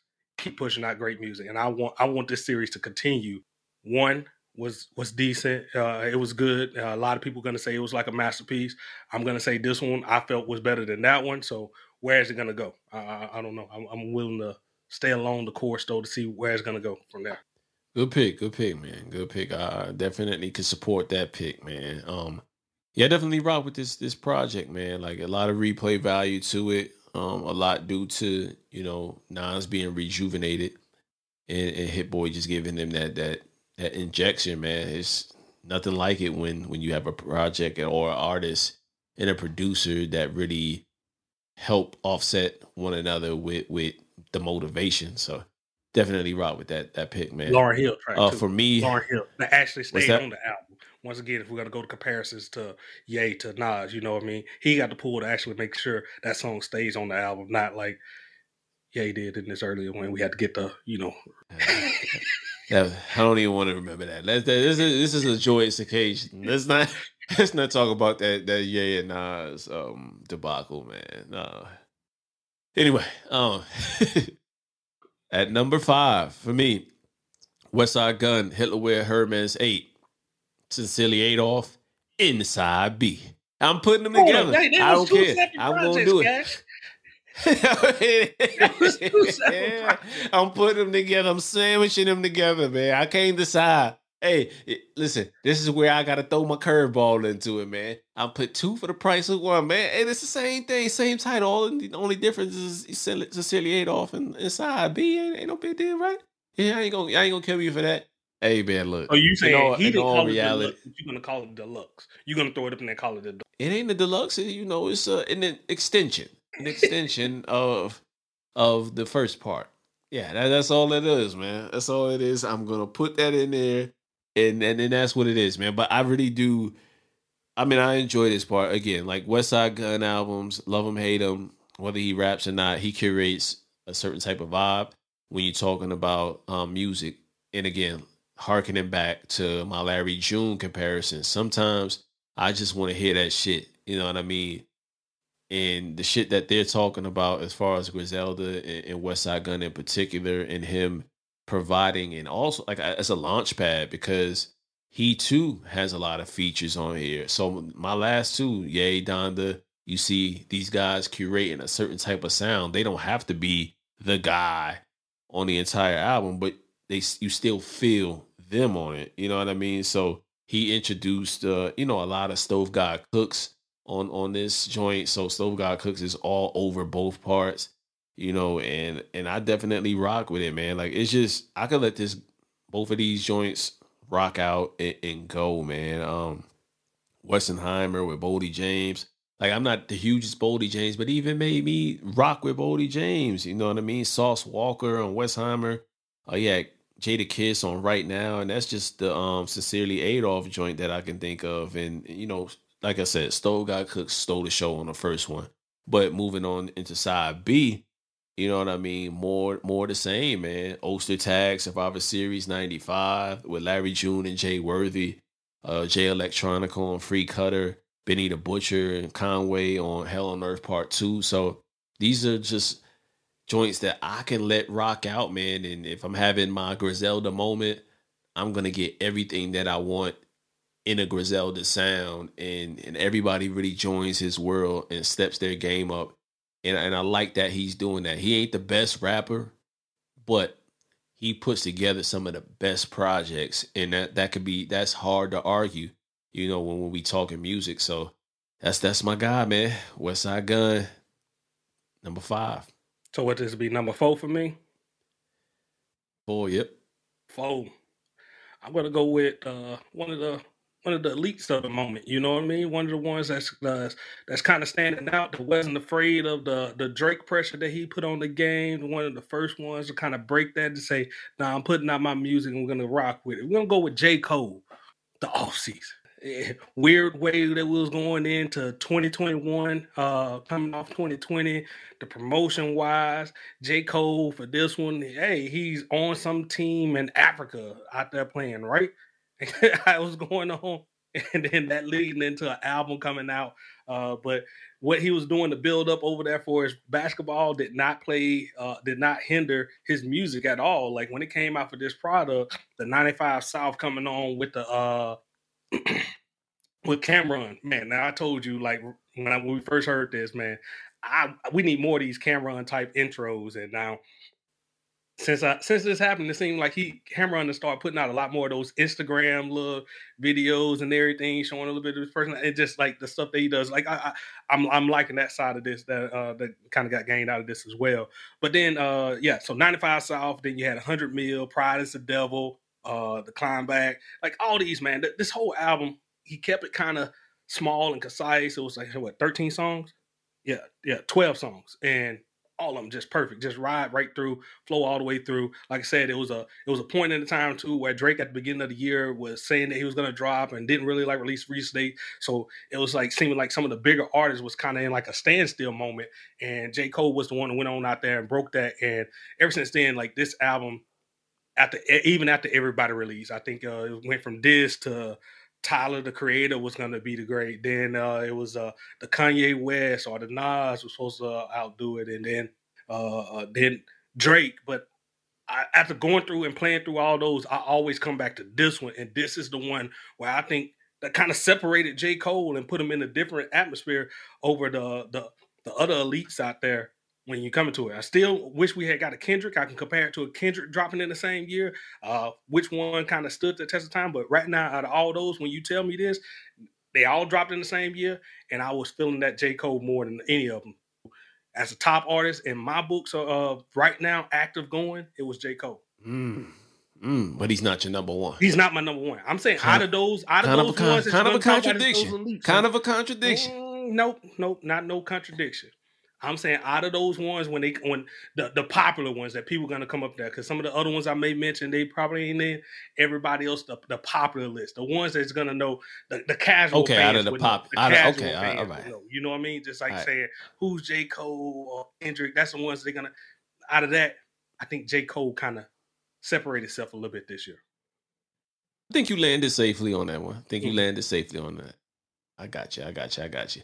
[SPEAKER 1] keep pushing out great music. And I want I want this series to continue. One was was decent. Uh, it was good. Uh, a lot of people going to say it was like a masterpiece. I'm going to say this one I felt was better than that one. So where is it going to go? I, I, I don't know. I'm, I'm willing to stay along the course though to see where it's going to go from there.
[SPEAKER 2] Good pick, good pick, man. Good pick. I definitely could support that pick, man. Um, yeah, definitely rock with this this project, man. Like a lot of replay value to it. Um, a lot due to you know Nas being rejuvenated, and, and Hit Boy just giving them that that that injection, man. It's nothing like it when when you have a project or an artist and a producer that really help offset one another with with the motivation. So definitely rock with that that pick, man.
[SPEAKER 1] Lauryn Hill track
[SPEAKER 2] Uh,
[SPEAKER 1] too.
[SPEAKER 2] for me,
[SPEAKER 1] Lauryn Hill that actually stayed on the album. Once again, if we're gonna go to comparisons to Ye to Nas, you know what I mean? He got the pull to actually make sure that song stays on the album, not like Ye did in this earlier when we had to get the, you know,
[SPEAKER 2] I don't even want to remember that. Let's, that this is this is a joyous occasion. Let's not [LAUGHS] let's not talk about that that Ye and Nas um debacle, man. No. Anyway, um, [LAUGHS] at number five for me, Westside Gunn, Hitler Wear Hermes Eight, Sincerely Adolf, Inside B. I'm putting them
[SPEAKER 1] Hold
[SPEAKER 2] together.
[SPEAKER 1] on, they- they
[SPEAKER 2] I don't care. I'm gonna do it.
[SPEAKER 1] Cash. [LAUGHS] [LAUGHS]
[SPEAKER 2] That
[SPEAKER 1] was two separate projects.
[SPEAKER 2] I'm putting them together. I'm sandwiching them together, man. I can't decide Hey, listen, this is where I gotta throw my curveball into it, man. I'll put two for the price of one, man. Hey, it's the same thing, same title. All the only difference is Sincerely Adolf and inside B ain't, ain't no big deal, right? Yeah, I ain't gonna I ain't gonna kill you for that. Hey man, look.
[SPEAKER 1] Oh, you saying all, he didn't call reality, it deluxe? You're gonna call it deluxe? You're gonna throw it up and then call it deluxe?
[SPEAKER 2] It ain't a deluxe. You know, it's a, an extension, an extension of of the first part. Yeah, that, that's all it is, man. That's all it is. I'm gonna put that in there and and, and that's what it is, man. But I really do. I mean, I enjoy this part again. Like Westside Gunn albums, love him, hate him, whether he raps or not, he curates a certain type of vibe when you're talking about um, music. And again, harkening back to my Larry June comparison, sometimes I just want to hear that shit. You know what I mean? And the shit that they're talking about as far as Griselda and, and Westside Gunn in particular, and him providing and also like as a launch pad because he too has a lot of features on here. So my last two, Yay Donda, you see these guys curating a certain type of sound. They don't have to be the guy on the entire album, but they you still feel them on it. You know what I mean? So he introduced uh, you know, a lot of Stove God Cooks on on this joint. So Stove God Cooks is all over both parts you know, and and I definitely rock with it, man. Like it's just I could let this both of these joints rock out and, and go, man. Um Westheimer with Boldy James. Like I'm not the hugest Boldy James, but even made me rock with Boldy James. You know what I mean? Sauce Walker on Westheimer. Oh yeah, Jadakiss on right now, and that's just the um sincerely Adolf joint that I can think of. And you know, like I said, Stove God Cook stole the show on the first one. But moving on into side B, you know what I mean? More more the same, man. Ostertag, Survivor Series 95 with Larry June and Jay Worthy, uh, Jay Electronica on Free Cutter, Benny the Butcher and Conway on Hell on Earth Part 2. So these are just joints that I can let rock out, man. And if I'm having my Griselda moment, I'm gonna get everything that I want in a Griselda sound and and everybody really joins his world and steps their game up and and I like that he's doing that. He ain't the best rapper, but he puts together some of the best projects, and that that could be that's hard to argue, you know, when, when we talking music. So that's that's my guy, man. Westside Gunn, number five.
[SPEAKER 1] So what this be number four for me?
[SPEAKER 2] Four, yep.
[SPEAKER 1] Four. I'm gonna go with uh, one of the one of the elites of the moment. You know what I mean? One of the ones that's uh, that's kind of standing out. That wasn't afraid of the the Drake pressure that he put on the game. One of the first ones to kind of break that to say, "Nah, I'm putting out my music. and We're gonna rock with it." We're gonna go with J Cole, the off season. [LAUGHS] Weird way that we was going into 2021, uh, coming off 2020, the promotion wise, J. Cole for this one, hey, he's on some team in Africa out there playing, right? [LAUGHS] I was going on, [LAUGHS] and then that leading into an album coming out. Uh, but what he was doing to build up over there for his basketball did not play, uh, did not hinder his music at all. Like when it came out for this product, the 95 South coming on with the uh with Cam'ron, man. Now I told you, like when, I, when we first heard this, man, I we need more of these Cam'ron type intros, and now since I since this happened, it seemed like he Cam'ron to start putting out a lot more of those Instagram little videos and everything, showing a little bit of his person. And just like the stuff that he does. Like I, I am I'm, I'm liking that side of this that uh that kind of got gained out of this as well. But then uh yeah, so 95 South, then you had 100 Mil, Pride is the Devil, uh the Climb Back, like all these man. Th- this whole album, he kept it kind of small and concise. It was like what 13 songs? Yeah, yeah, 12 songs. And all of them just perfect. Just ride right through, flow all the way through. Like I said, it was a it was a point in the time too where Drake at the beginning of the year was saying that he was gonna drop and didn't really like release release date. So it was like seeming like some of the bigger artists was kind of in like a standstill moment. And J. Cole was the one who went on out there and broke that. And ever since then, like this album, after even after everybody released, I think uh, it went from this to Tyler the Creator was going to be the great. Then uh, it was uh, the Kanye West or the Nas was supposed to uh, outdo it, and then uh, uh, then Drake. But I, after going through and playing through all those, I always come back to this one, and this is the one where I think that kind of separated J Cole and put him in a different atmosphere over the the the other elites out there. When you come into it. I still wish we had got a Kendrick. I can compare it to a Kendrick dropping in the same year. Uh, which one kind of stood the test of time? But right now, out of all those, when you tell me this, they all dropped in the same year, and I was feeling that J. Cole more than any of them. As a top artist in my books, uh, right now, active going, it was J. Cole.
[SPEAKER 2] Mm. Mm, but he's not your number one.
[SPEAKER 1] He's not my number one. I'm saying kind out of those, out of those
[SPEAKER 2] of
[SPEAKER 1] ones,
[SPEAKER 2] kind of a contradiction. Kind of a contradiction.
[SPEAKER 1] Mm, nope, nope, not no contradiction. I'm saying out of those ones when they when the, the popular ones that people are gonna come up there because some of the other ones I may mention they probably ain't in everybody else the, the popular list the ones that's gonna know the, the casual
[SPEAKER 2] okay out of the pop the of, okay all right
[SPEAKER 1] know, you know what I mean just like saying who's J Cole or Kendrick that's the ones they're gonna out of that I think J Cole kind of separated itself a little bit this year.
[SPEAKER 2] I think you landed safely on that one. I think you mm-hmm. landed safely on that. I got you. I got you. I got you.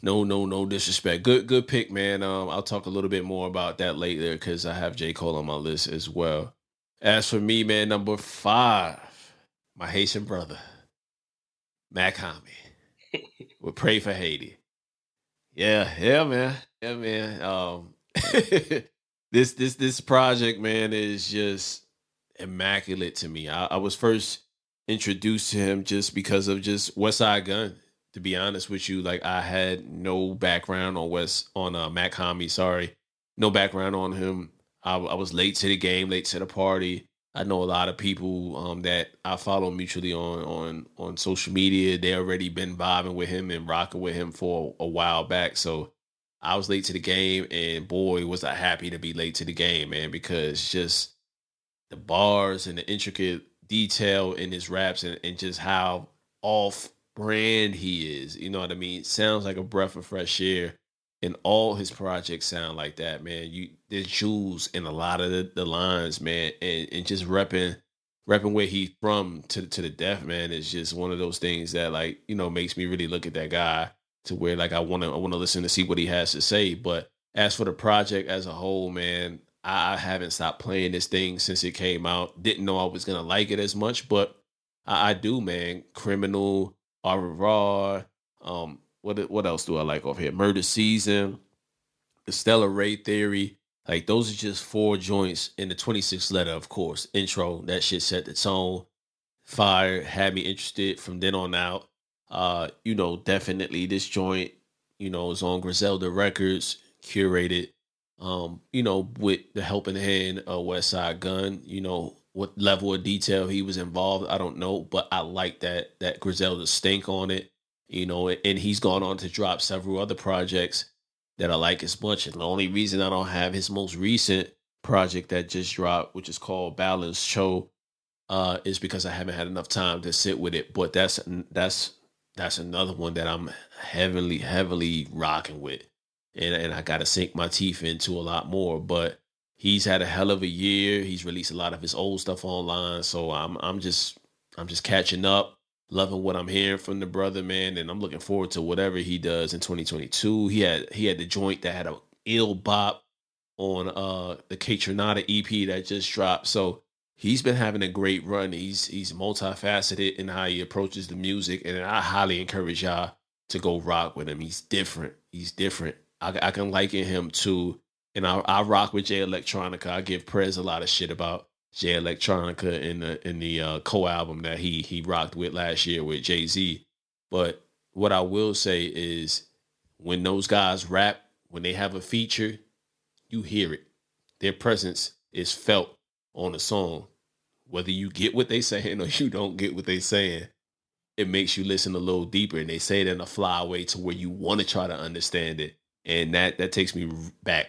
[SPEAKER 2] No, no, no disrespect. Good, good pick, man. Um, I'll talk a little bit more about that later because I have J. Cole on my list as well. As for me, man, number five, my Haitian brother, Mach-Hommy. [LAUGHS] we pray for Haiti. Yeah, yeah, man. Yeah, man. Um [LAUGHS] this this this project, man, is just immaculate to me. I, I was first introduced to him just because of just Westside Gunn to be honest with you, like I had no background on West on uh, Mach-Hommy. Sorry, no background on him. I, I, was late to the game, late to the party. I know a lot of people um, that I follow mutually on on on social media. They already been vibing with him and rocking with him for a while back. So I was late to the game, and boy, was I happy to be late to the game, man, because just the bars and the intricate detail in his raps and, and just how off brand he is. You know what I mean? Sounds like a breath of fresh air. And all his projects sound like that, man. You there's jewels in a lot of the, the lines, man. And and just repping repping where he's from to to the death, man, is just one of those things that like, you know, makes me really look at that guy to where like I wanna I wanna listen to see what he has to say. But as for the project as a whole, man, I, haven't stopped playing this thing since it came out. Didn't know I was gonna like it as much, but I, I do, man. Criminal, Au Um, what what else do I like off here? Murder Season, the Stellar Ray Theory. Like those are just four joints in the 26th letter, of course. Intro, that shit set the tone. Fire had me interested from then on out. Uh, you know, definitely this joint, you know, is on Griselda Records, curated. Um, you know, with the helping hand of Westside Gun, you know, what level of detail he was involved, I don't know, but I like that that Griselda stink on it, you know, and he's gone on to drop several other projects that I like as much. And the only reason I don't have his most recent project that just dropped, which is called Balens Cho, uh, is because I haven't had enough time to sit with it. But that's that's that's another one that I'm heavily heavily rocking with, and and I got to sink my teeth into a lot more. But he's had a hell of a year. He's released a lot of his old stuff online, so I'm I'm just I'm just catching up. Loving what I'm hearing from the brother, man, and I'm looking forward to whatever he does in 2022. He had he had the joint that had a ill bop on uh the Kaytranada EP that just dropped. So he's been having a great run. He's he's multifaceted in how he approaches the music, and I highly encourage y'all to go rock with him. He's different. He's different. I, I can liken him to and I, I rock with Jay Electronica. I give Prez a lot of shit about Jay Electronica in the in the uh, co album that he he rocked with last year with Jay Z. But what I will say is, when those guys rap, when they have a feature, you hear it. Their presence is felt on the song. Whether you get what they saying [LAUGHS] or you don't get what they saying, it makes you listen a little deeper. And they say it in a fly way to where you want to try to understand it. And that that takes me back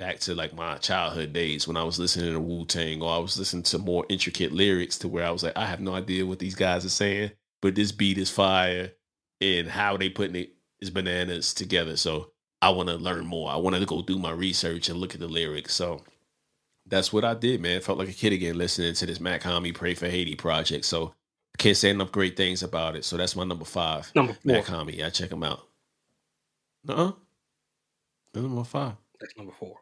[SPEAKER 2] back to like my childhood days when I was listening to Wu Tang or I was listening to more intricate lyrics to where I was like, I have no idea what these guys are saying, but this beat is fire and how they putting it is bananas together. So I want to learn more. I wanted to go do my research and look at the lyrics. So that's what I did, man. Felt like a kid again listening to this Mach-Hommy Pray for Haiti project. So I can't say enough great things about it. So that's my number five.
[SPEAKER 1] Number four.
[SPEAKER 2] Mach-Hommy. Yeah, check him out. Uh-uh. That's number five.
[SPEAKER 1] That's number four.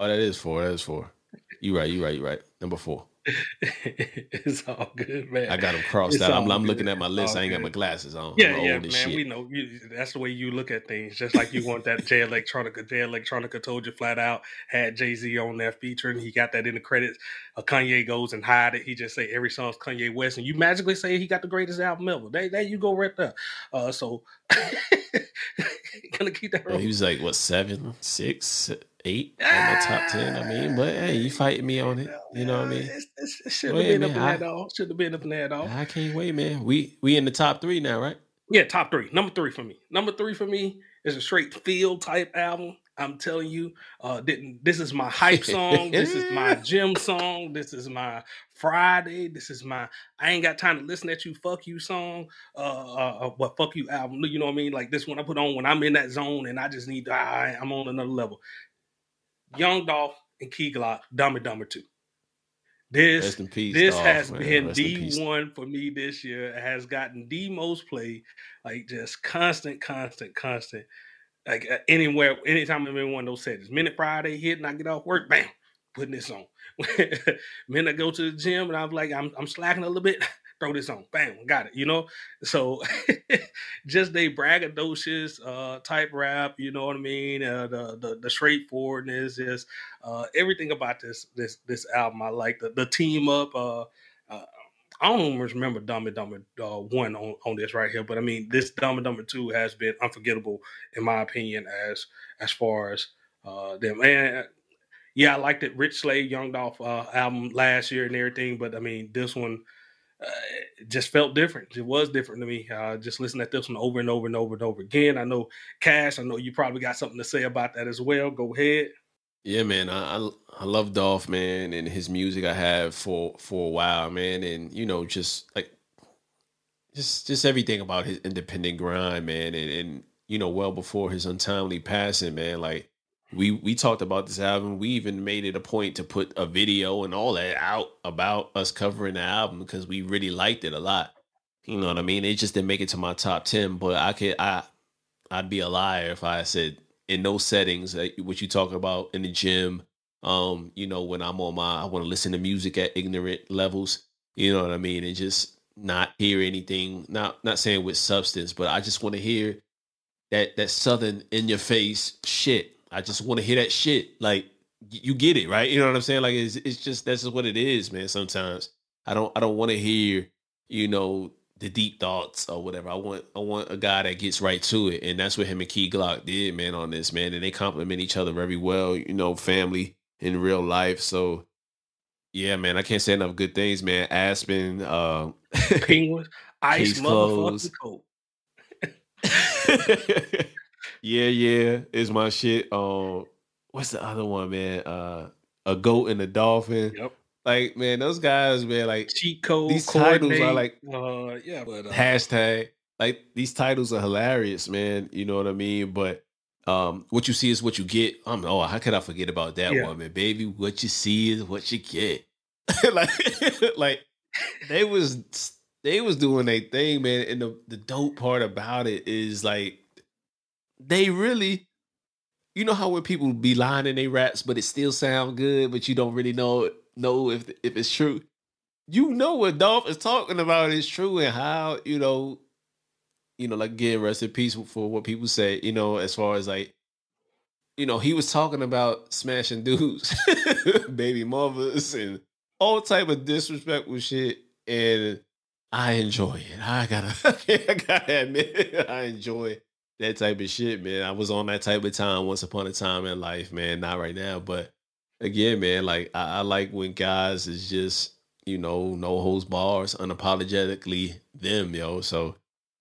[SPEAKER 2] Oh, that is four. That is four. You right. You right. You right. Number four. [LAUGHS]
[SPEAKER 1] it's all good, man.
[SPEAKER 2] I got them crossed
[SPEAKER 1] It's
[SPEAKER 2] out. I'm, I'm looking at my list. I ain't got my glasses on.
[SPEAKER 1] Yeah,
[SPEAKER 2] I'm
[SPEAKER 1] yeah, man.
[SPEAKER 2] shit.
[SPEAKER 1] We know you, that's the way you look at things. Just like you want that Jay Electronica. Jay Electronica told you flat out had Jay Z on there featuring. He got that in the credits. Kanye goes and hide it. He just say every song's Kanye West, and you magically say he got the greatest album ever. There, there you go right there. Uh, so [LAUGHS] gonna keep that.
[SPEAKER 2] He was like what seven, six, eight on the top ten. I mean, but hey, you fighting me on it. You know what I mean?
[SPEAKER 1] It's, it's, it should
[SPEAKER 2] Go
[SPEAKER 1] have been up
[SPEAKER 2] man.
[SPEAKER 1] in that dog. Should have been up in that dog.
[SPEAKER 2] I can't wait, man. We we in the top three now, right?
[SPEAKER 1] Yeah, top three. Number three for me. Number three for me is a straight feel type album. I'm telling you, uh, didn't this is my hype [LAUGHS] song. this is my gym song. This is my Friday. This is my I ain't got time to listen at you. Fuck you song. Uh, uh, uh what fuck you album? You know what I mean? Like this one I put on when I'm in that zone and I just need. I, I'm on another level. Young Dolph and Key Glock, Dumb and Dumber Two. This
[SPEAKER 2] peace.
[SPEAKER 1] this
[SPEAKER 2] Dolph,
[SPEAKER 1] has
[SPEAKER 2] man.
[SPEAKER 1] been
[SPEAKER 2] Rest
[SPEAKER 1] the one for me this year. It has gotten the most play, like just constant, constant, constant. Like uh, anywhere, anytime I'm in one of those settings. Minute Friday hit and I get off work, bam, putting this on. [LAUGHS] Minute I go to the gym and I'm like, I'm, I'm slacking a little bit, [LAUGHS] throw this on, bam, got it. You know, so [LAUGHS] just they braggadocious uh, type rap. You know what I mean? Uh, the, the the straightforwardness is uh, everything about this this this album. I like the the team up. Uh, uh, I don't remember Dumb and Dumber uh, one on, on this right here, but I mean this Dumb and Dumber two has been unforgettable in my opinion as as far as uh, them. And yeah, I liked it. Rich Slave Young Dolph uh, album last year and everything, but I mean this one uh, just felt different. It was different to me. Uh, just listening at this one over and over and over and over again. I know Cash. I know you probably got something to say about that as well. Go ahead.
[SPEAKER 2] Yeah, man. I, I I love Dolph, man, and his music I have for for a while, man, and you know, just like just just everything about his independent grind, man, and and you know, well before his untimely passing, man. Like we we talked about this album. We even made it a point to put a video and all that out about us covering the album because we really liked it a lot. You know what I mean? It just didn't make it to my top ten, but I could I I'd be a liar if I said in those settings, what you talk about in the gym, um, you know, when I'm on my, I want to listen to music at ignorant levels, you know what I mean, and just not hear anything. Not not saying with substance, but I just want to hear that that southern in your face shit. I just want to hear that shit. Like you get it, right? You know what I'm saying? Like it's it's just that's just what it is, man. Sometimes I don't I don't want to hear, you know, the deep thoughts or whatever. I want I want a guy that gets right to it, and that's what him and Key Glock did, man, on this man. And they complement each other very well, you know, family in real life. So yeah, man, I can't say enough good things, man. Aspen, uh, [LAUGHS]
[SPEAKER 1] Penguins, ice motherfucking
[SPEAKER 2] closed. [LAUGHS] yeah, yeah, is my shit. Um, what's the other one, man? Uh, a goat and a dolphin.
[SPEAKER 1] Yep.
[SPEAKER 2] Like, man, those guys, man, like
[SPEAKER 1] Cheat code.
[SPEAKER 2] These titles are like-
[SPEAKER 1] uh, yeah, but uh,
[SPEAKER 2] hashtag like these titles are hilarious man you know what i mean but um what you see is what you get i'm oh how could i forget about that
[SPEAKER 1] Yeah.
[SPEAKER 2] one man baby what you see is what you get [LAUGHS] like like they was they was doing their thing man and the, the dope part about it is like they really you know how when people be lying in their raps but it still sound good but you don't really know know if if it's true you know what Dolph is talking about is true and how, you know, you know, like again, rest in peace for what people say, you know, as far as like, you know, he was talking about smashing dudes, [LAUGHS] baby mothers, and all type of disrespectful shit. And I enjoy it. I gotta, [LAUGHS] I gotta admit, [LAUGHS] I enjoy that type of shit, man. I was on that type of time once upon a time in life, man. Not right now, but again, man, like I, I like when guys is just you know, no holds bars, unapologetically them, yo. So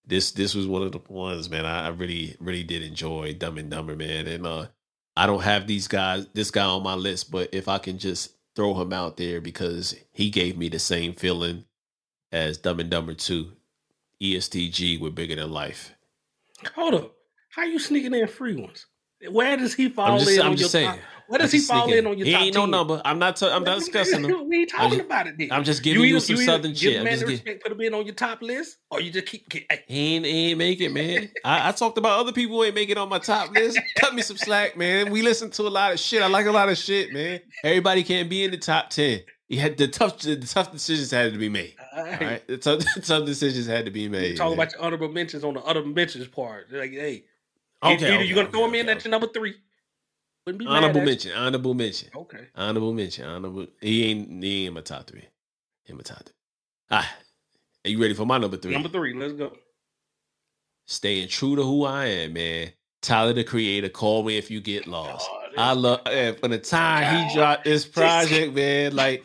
[SPEAKER 2] this this was one of the ones, man. I, I really really did enjoy Dumb and Dumber, man. And uh I don't have these guys, this guy on my list, but if I can just throw him out there because he gave me the same feeling as Dumb and Dumber Two, ESTG with Bigger Than Life.
[SPEAKER 1] hold up. How you sneaking in free ones? Where does he fall
[SPEAKER 2] I'm just,
[SPEAKER 1] in
[SPEAKER 2] I'm just saying.
[SPEAKER 1] top? Where does he fall
[SPEAKER 2] thinking,
[SPEAKER 1] in on your
[SPEAKER 2] he
[SPEAKER 1] top
[SPEAKER 2] ain't no
[SPEAKER 1] 10?
[SPEAKER 2] number. I'm not. I'm not discussing him. [LAUGHS]
[SPEAKER 1] we ain't talking
[SPEAKER 2] just-
[SPEAKER 1] about it. Then.
[SPEAKER 2] I'm just giving you,
[SPEAKER 1] either-
[SPEAKER 2] some
[SPEAKER 1] either
[SPEAKER 2] southern shit. I'm
[SPEAKER 1] man
[SPEAKER 2] just
[SPEAKER 1] the respect, put him in on your top list, or you just keep. hey,
[SPEAKER 2] He ain't, he ain't make it, man. I, I talked about other people who ain't make it on my top list. Cut me some slack, man. We listen to a lot of shit. I like a lot of shit, man. Everybody can't be in the top ten. he had the tough the tough decisions had to be made. All right, all right? The, tough, the [LAUGHS] tough decisions had to be made.
[SPEAKER 1] Talk about your honorable mentions on the honorable mentions part. Like, hey, okay, either okay, you're gonna okay, throw okay, him in at your number three.
[SPEAKER 2] Honorable mention, honorable mention.
[SPEAKER 1] Okay.
[SPEAKER 2] Honorable mention, honorable. He ain't he ain't my top three. He my top three. Ah, are you ready for my number three?
[SPEAKER 1] Number three, let's go.
[SPEAKER 2] Staying true to who I am, man. Tyler the Creator, call me if you get lost. Oh, I love man, from the time God. he dropped this [LAUGHS] project, man. Like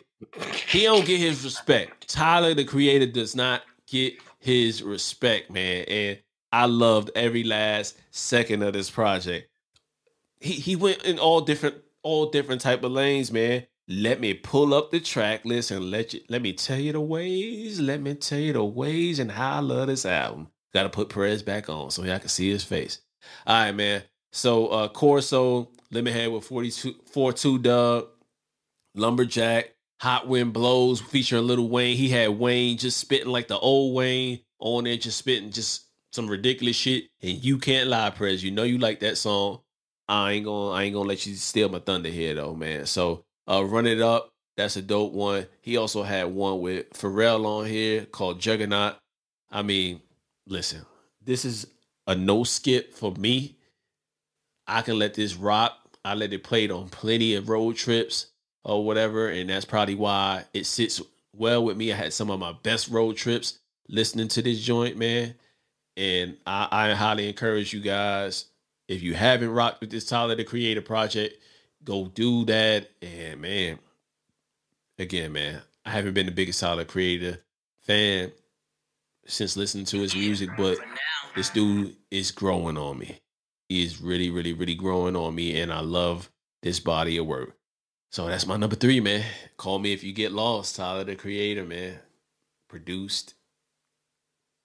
[SPEAKER 2] he don't get his respect. Tyler the Creator does not get his respect, man. And I loved every last second of this project. He he went in all different all different type of lanes, man. Let me pull up the track list and let you let me tell you the ways. Let me tell you the ways and how I love this album. Got to put Prez back on so I can see his face. All right, man. So uh Corso, Lemonhead with 42 42 Dugg, Lumberjack, Hot Wind Blows featuring Lil Wayne. He had Wayne just spitting like the old Wayne on there, just spitting just some ridiculous shit. And you can't lie, Prez. You know you like that song. I ain't gonna I ain't gonna let you steal my thunder here though, man. So uh run it up. That's a dope one. He also had one with Pharrell on here called Juggernaut. I mean, listen, this is a no skip for me. I can let this rock. I let it play on plenty of road trips or whatever, and that's probably why it sits well with me. I had some of my best road trips listening to this joint, man. And I, I highly encourage you guys, if you haven't rocked with this Tyler the Creator project, go do that. And man, again, man, I haven't been the biggest Tyler Creator fan since listening to his music, but this dude is growing on me. He is really, really, really growing on me, and I love this body of work. So that's my number three, man. Call me if you get lost. Tyler the Creator, man. Produced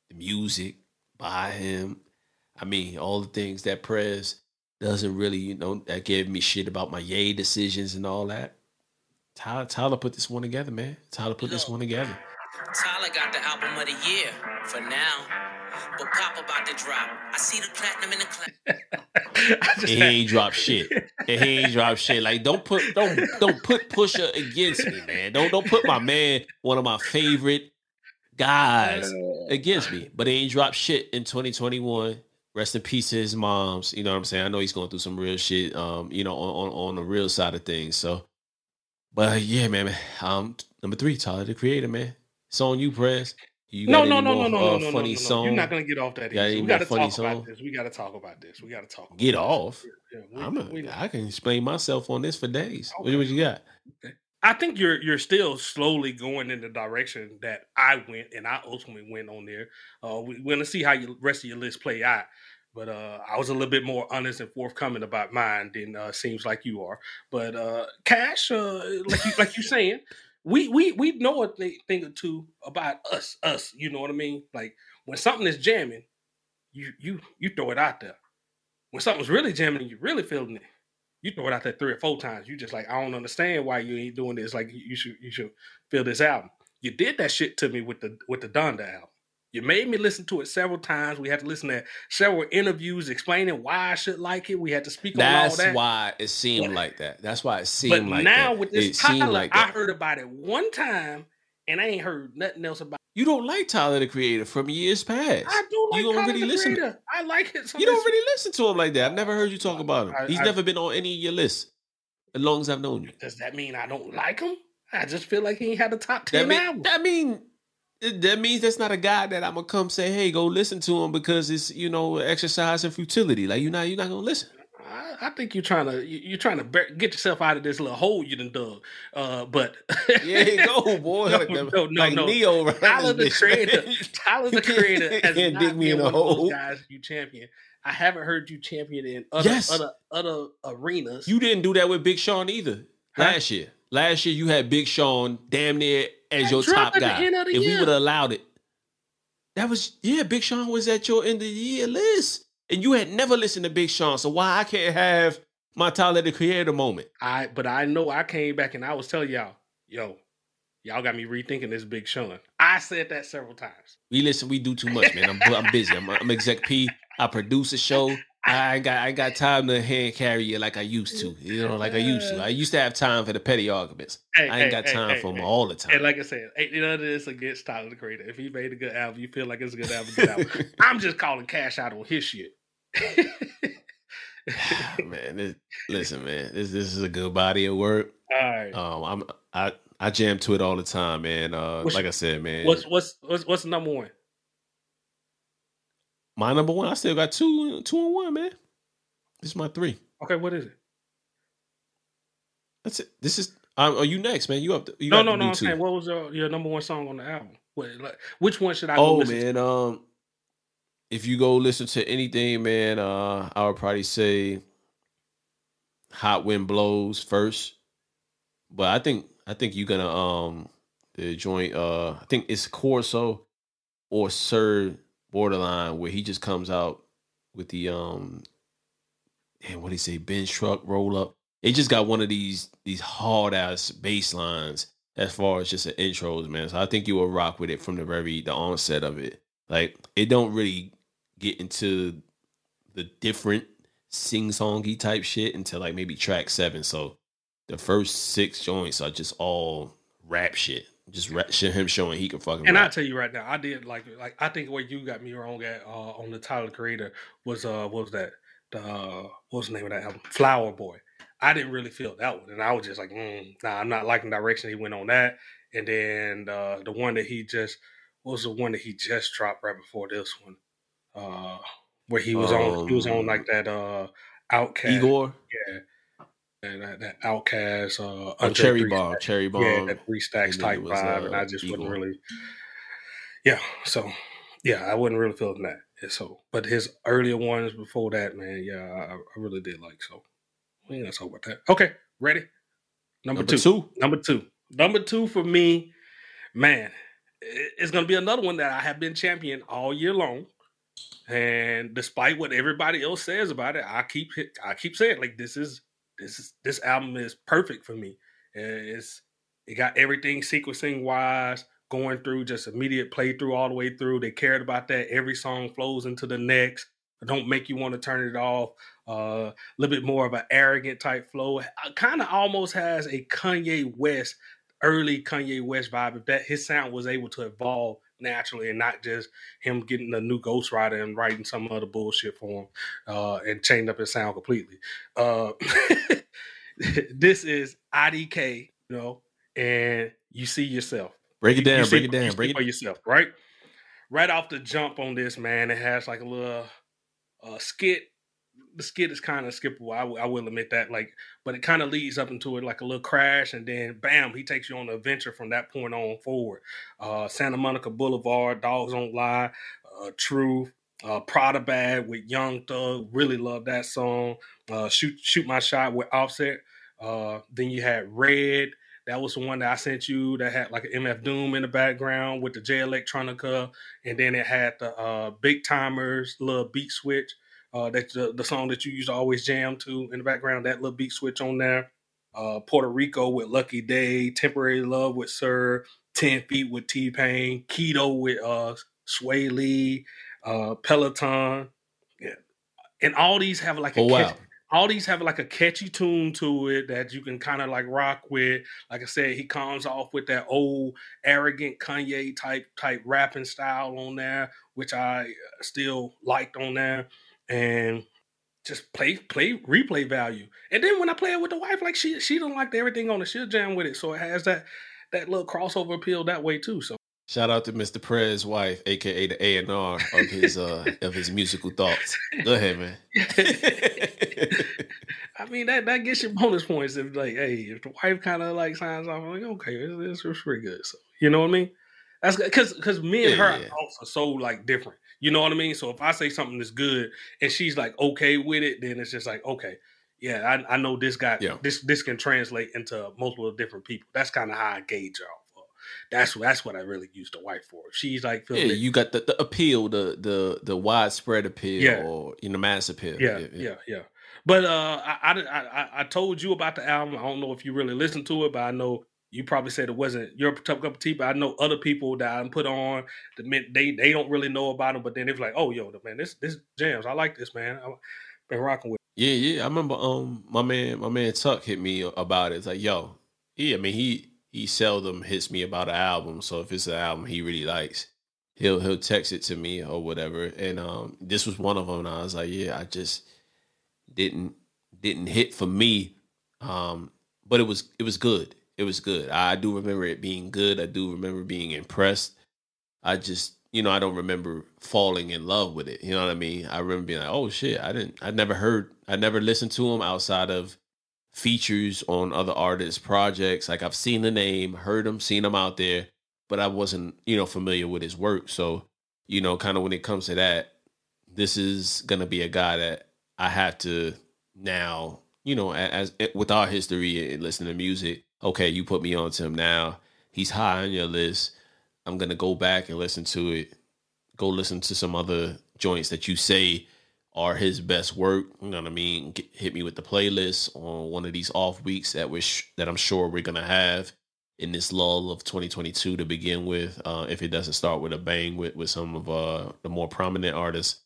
[SPEAKER 2] the music by him. I mean, all the things that Prez doesn't really, you know, that gave me shit about my yay decisions and all that. Tyler, Tyler put this one together, man. Tyler put this one together.
[SPEAKER 3] Tyler got the album of the year for now. But Pop about to drop. I see the platinum in the
[SPEAKER 2] clap. [LAUGHS] he ain't drop shit. he ain't drop shit. Like don't put don't don't put Pusha against me, man. Don't don't put my man, one of my favorite guys, against me. But he ain't drop shit in 2021. Rest in peace to his moms. You know what I'm saying? I know he's going through some real shit. Um, you know, on on, on the real side of things. So, but yeah, man. Um, number three, Tyler the Creator, man. It's on you, Prez. You
[SPEAKER 1] no, no, no, no, no, no, no, funny no, no, song? You're not gonna get off that. we got to talk song? about this. We got to talk about this. We got to talk.
[SPEAKER 2] get off. Yeah, we, I'm a, we, I can explain myself on this for days. Okay. What, what you got?
[SPEAKER 1] Okay. I think you're you're still slowly going in the direction that I went and I ultimately went on there. Uh, we, we're gonna see how the rest of your list play out. But uh, I was a little bit more honest and forthcoming about mine than uh, seems like you are. But uh, Cash, uh, like you like you saying, we we we know a thing, thing or two about us, us. You know what I mean? Like when something is jamming, you you you throw it out there. When something's really jamming, you really feeling it. You throw it out there three or four times. You just like, I don't understand why you ain't doing this. Like you should you should feel this album. You did that shit to me with the with the Donda album. You made me listen to it several times. We had to listen to several interviews explaining why I should like it. We had to speak
[SPEAKER 2] That's
[SPEAKER 1] on all that.
[SPEAKER 2] That's why it seemed like that. That's why it seemed but like
[SPEAKER 1] now
[SPEAKER 2] that.
[SPEAKER 1] with this it Tyler, like I heard about it one time and I ain't heard nothing else about it.
[SPEAKER 2] You don't like Tyler the Creator from years past.
[SPEAKER 1] I do like you don't Tyler really listen. Creator. I like it.
[SPEAKER 2] You don't really listen to him like that. I've never heard you talk about him. I, He's I, never been on any of your lists as long as I've known you.
[SPEAKER 1] Does that mean I don't like him? I just feel like he ain't had a top ten
[SPEAKER 2] that mean,
[SPEAKER 1] album.
[SPEAKER 2] I mean, that means that's not a guy that I'm gonna come say, hey, go listen to him because it's you know exercise and futility. Like you're not you're not gonna listen.
[SPEAKER 1] I, I think you're trying to you're trying to get yourself out of this little hole you done dug. Uh, but
[SPEAKER 2] yeah, you go [LAUGHS] boy. no, like, no, no, like
[SPEAKER 1] no.
[SPEAKER 2] Neo
[SPEAKER 1] Tyler the creator. Tyler the creator [LAUGHS] has not dig me in one hole. guys you champion. I haven't heard you champion in other yes. other other arenas.
[SPEAKER 2] You didn't do that with Big Sean either huh? last year. Last year you had Big Sean damn near as your top guy. If year. we would have allowed it, that was yeah. Big Sean was at your end of the year list, and you had never listened to Big Sean. So why I can't have my Tyler the Creator moment?
[SPEAKER 1] I but I know I came back and I was telling y'all, yo, y'all got me rethinking this Big Sean. I said that several times.
[SPEAKER 2] We listen. We do too much, man. I'm I'm busy. I'm, I'm exec P. I produce a show. I ain't got I ain't got time to hand carry it like I used to. You know, like I used to. I used to have time for the petty arguments.
[SPEAKER 1] Hey,
[SPEAKER 2] I ain't
[SPEAKER 1] hey,
[SPEAKER 2] got
[SPEAKER 1] hey,
[SPEAKER 2] time for them all the time.
[SPEAKER 1] And like I said, ain't none of this against Tyler the Creator. If he made a good album, you feel like it's a good album, good album. I'm just calling cash out on his shit. [LAUGHS]
[SPEAKER 2] man, this, listen, man, this this is a good body of work.
[SPEAKER 1] All right.
[SPEAKER 2] Um, I'm I I jam to it all the time, man. Uh,
[SPEAKER 1] What's-
[SPEAKER 2] like I said, man,
[SPEAKER 1] what's what's what's what's the number one?
[SPEAKER 2] my number one? I still got two two and one, man. This is my three.
[SPEAKER 1] Okay, what is it?
[SPEAKER 2] That's it. This is. Um, are you next, man? You up? To, you
[SPEAKER 1] No, no, no. I'm saying, what was your, your number one song on the album? What, like, which one should I go
[SPEAKER 2] Oh
[SPEAKER 1] listen to?
[SPEAKER 2] man, um, if you go listen to anything, man, uh, I would probably say "Hot Wind Blows" first. But I think I think you're gonna um the joint. Uh, I think it's Corso or Sir Baudelaire where he just comes out with the um, and what do he say, bench truck roll up. It just got one of these these hard ass bass lines as far as just the intros, man. So I think you will rock with it from the very the onset of it. Like it don't really get into the different sing songy type shit until like maybe track seven. So the first six joints are just all rap shit. Just rap shit him showing he can fucking
[SPEAKER 1] And I tell you right now, I did like like I think where you got me wrong at uh, on the Tyler the Creator was uh what was that the uh, what was the name of that album Flower Boy. I didn't really feel that one, and I was just like, mm, nah, I'm not liking the direction he went on that. And then uh, the one that he just what was the one that he just dropped right before this one, uh, where he was on he was on
[SPEAKER 2] Um,
[SPEAKER 1] like that uh OutKast
[SPEAKER 2] Igor,
[SPEAKER 1] yeah, and that, that OutKast uh
[SPEAKER 2] oh, Cherry Bomb. Cherry Bomb.
[SPEAKER 1] yeah, that three stacks type
[SPEAKER 2] was,
[SPEAKER 1] vibe, and
[SPEAKER 2] uh,
[SPEAKER 1] I just wasn't really yeah. So yeah, I wasn't really feeling that. And so, but his earlier ones before that, man, yeah, I, I really did like. So we ain't gonna talk about that. Okay, ready? Number,
[SPEAKER 2] Number
[SPEAKER 1] two.
[SPEAKER 2] two.
[SPEAKER 1] Number two. Number two for me, man, it's gonna be another one that I have been champion all year long. And despite what everybody else says about it, I keep I keep saying like this is this is this album is perfect for me. And It's it got everything sequencing wise going through just immediate playthrough all the way through. They cared about that. Every song flows into the next. Don't make you want to turn it off. Uh, a little bit more of an arrogant type flow. Kind of almost has a Kanye West, early Kanye West vibe. If that his sound was able to evolve naturally and not just him getting a new ghostwriter and writing some other bullshit for him uh, and changed up his sound completely. Uh, [LAUGHS] this is IDK, you know, and you see yourself.
[SPEAKER 2] Break it
[SPEAKER 1] You- you
[SPEAKER 2] down,
[SPEAKER 1] see-
[SPEAKER 2] break it down, break
[SPEAKER 1] for
[SPEAKER 2] it.
[SPEAKER 1] yourself, right? Right off the jump on this, man, it has like a little uh, skit. The skit is kind of skippable. I, w- I will admit that, like, but it kind of leads up into it like a little crash, and then bam, he takes you on an adventure from that point on forward. Uh, Santa Monica Boulevard, Dogs Don't Lie, uh, uh, Prada Bag with Young Thug. Really love that song. Uh, Shoot Shoot My Shot with Offset. Uh, then you had Red. That was the one that I sent you that had like an MF Doom in the background with the Jay Electronica, and then it had the uh, Big Timers little beat switch. Uh, that's the, the song that you used to always jam to in the background. That little beat switch on there. Uh, Puerto Rico with Lucky Daye, Temporary Love with Sir, Ten Feet with T Pain, Keto with uh, Swae Lee, uh, Peloton. Yeah, and all these have like a
[SPEAKER 2] Oh wow.
[SPEAKER 1] catchy- all these have like a catchy tune to it that you can kind of like rock with. Like I said, he comes off with that old arrogant Kanye type type rapping style on there, which I uh, still liked on there, and just play play replay value. And then when I play it with the wife, like she she don't like everything on it, she'll jam with it, so it has that that little crossover appeal that way too. So
[SPEAKER 2] Shout out to Mr. Prez's wife, aka the A and R of his uh of his musical thoughts. Go ahead, man. [LAUGHS]
[SPEAKER 1] I mean that that gets you bonus points if like, hey, if the wife kind of like signs off, I'm like, okay, it's, it's pretty good. So you know what I mean? That's because because me and
[SPEAKER 2] Yeah,
[SPEAKER 1] her
[SPEAKER 2] yeah.
[SPEAKER 1] thoughts are so like different. You know what I mean? So if I say something that's good and she's like okay with it, then it's just like okay, yeah, I, I know this guy.
[SPEAKER 2] Yeah.
[SPEAKER 1] This this can translate into multiple different people. That's kind of how I gauge her off. of. That's that's what I really use the wife for. She's like
[SPEAKER 2] yeah,
[SPEAKER 1] it-
[SPEAKER 2] you got the, the appeal, the the the widespread appeal,
[SPEAKER 1] Yeah.
[SPEAKER 2] or you know, mass appeal.
[SPEAKER 1] yeah, yeah, yeah. But uh, I, I, I, I told you about the album. I don't know if you really listened to it, but I know you probably said it wasn't your cup of tea. But I know other people that I put on meant they they don't really know about them, but then they're like, oh, yo, man, this this jams. I like this, man. I've been rocking with.
[SPEAKER 2] Yeah, yeah. I remember um my man my man Tuck hit me about it. It's like, yo, yeah, I mean he he seldom hits me about an album. So if it's an album he really likes, he'll he'll text it to me or whatever. And um this was one of them. And I was like, yeah, I just didn't didn't hit for me. Um, but it was it was good. It was good. I do remember it being good. I do remember being impressed. I just you know, I don't remember falling in love with it. You know what I mean? I remember being like, oh shit, I didn't I never heard I never listened to him outside of features on other artists' projects. Like I've seen the name, heard him, seen him out there, but I wasn't, you know, familiar with his work. So, you know, kind of when it comes to that, this is gonna be a guy that I have to now, you know, as, as with our history and listening to music. Okay, you put me on to him now. He's high on your list I'm gonna go back and listen to it. Go listen to some other joints that you say are his best work. You know what I mean? Get, hit me with the playlist on one of these off weeks that we sh- that I'm sure we're gonna have in this lull of 2022 to begin with. Uh, if it doesn't start with a bang with with some of uh, the more prominent artists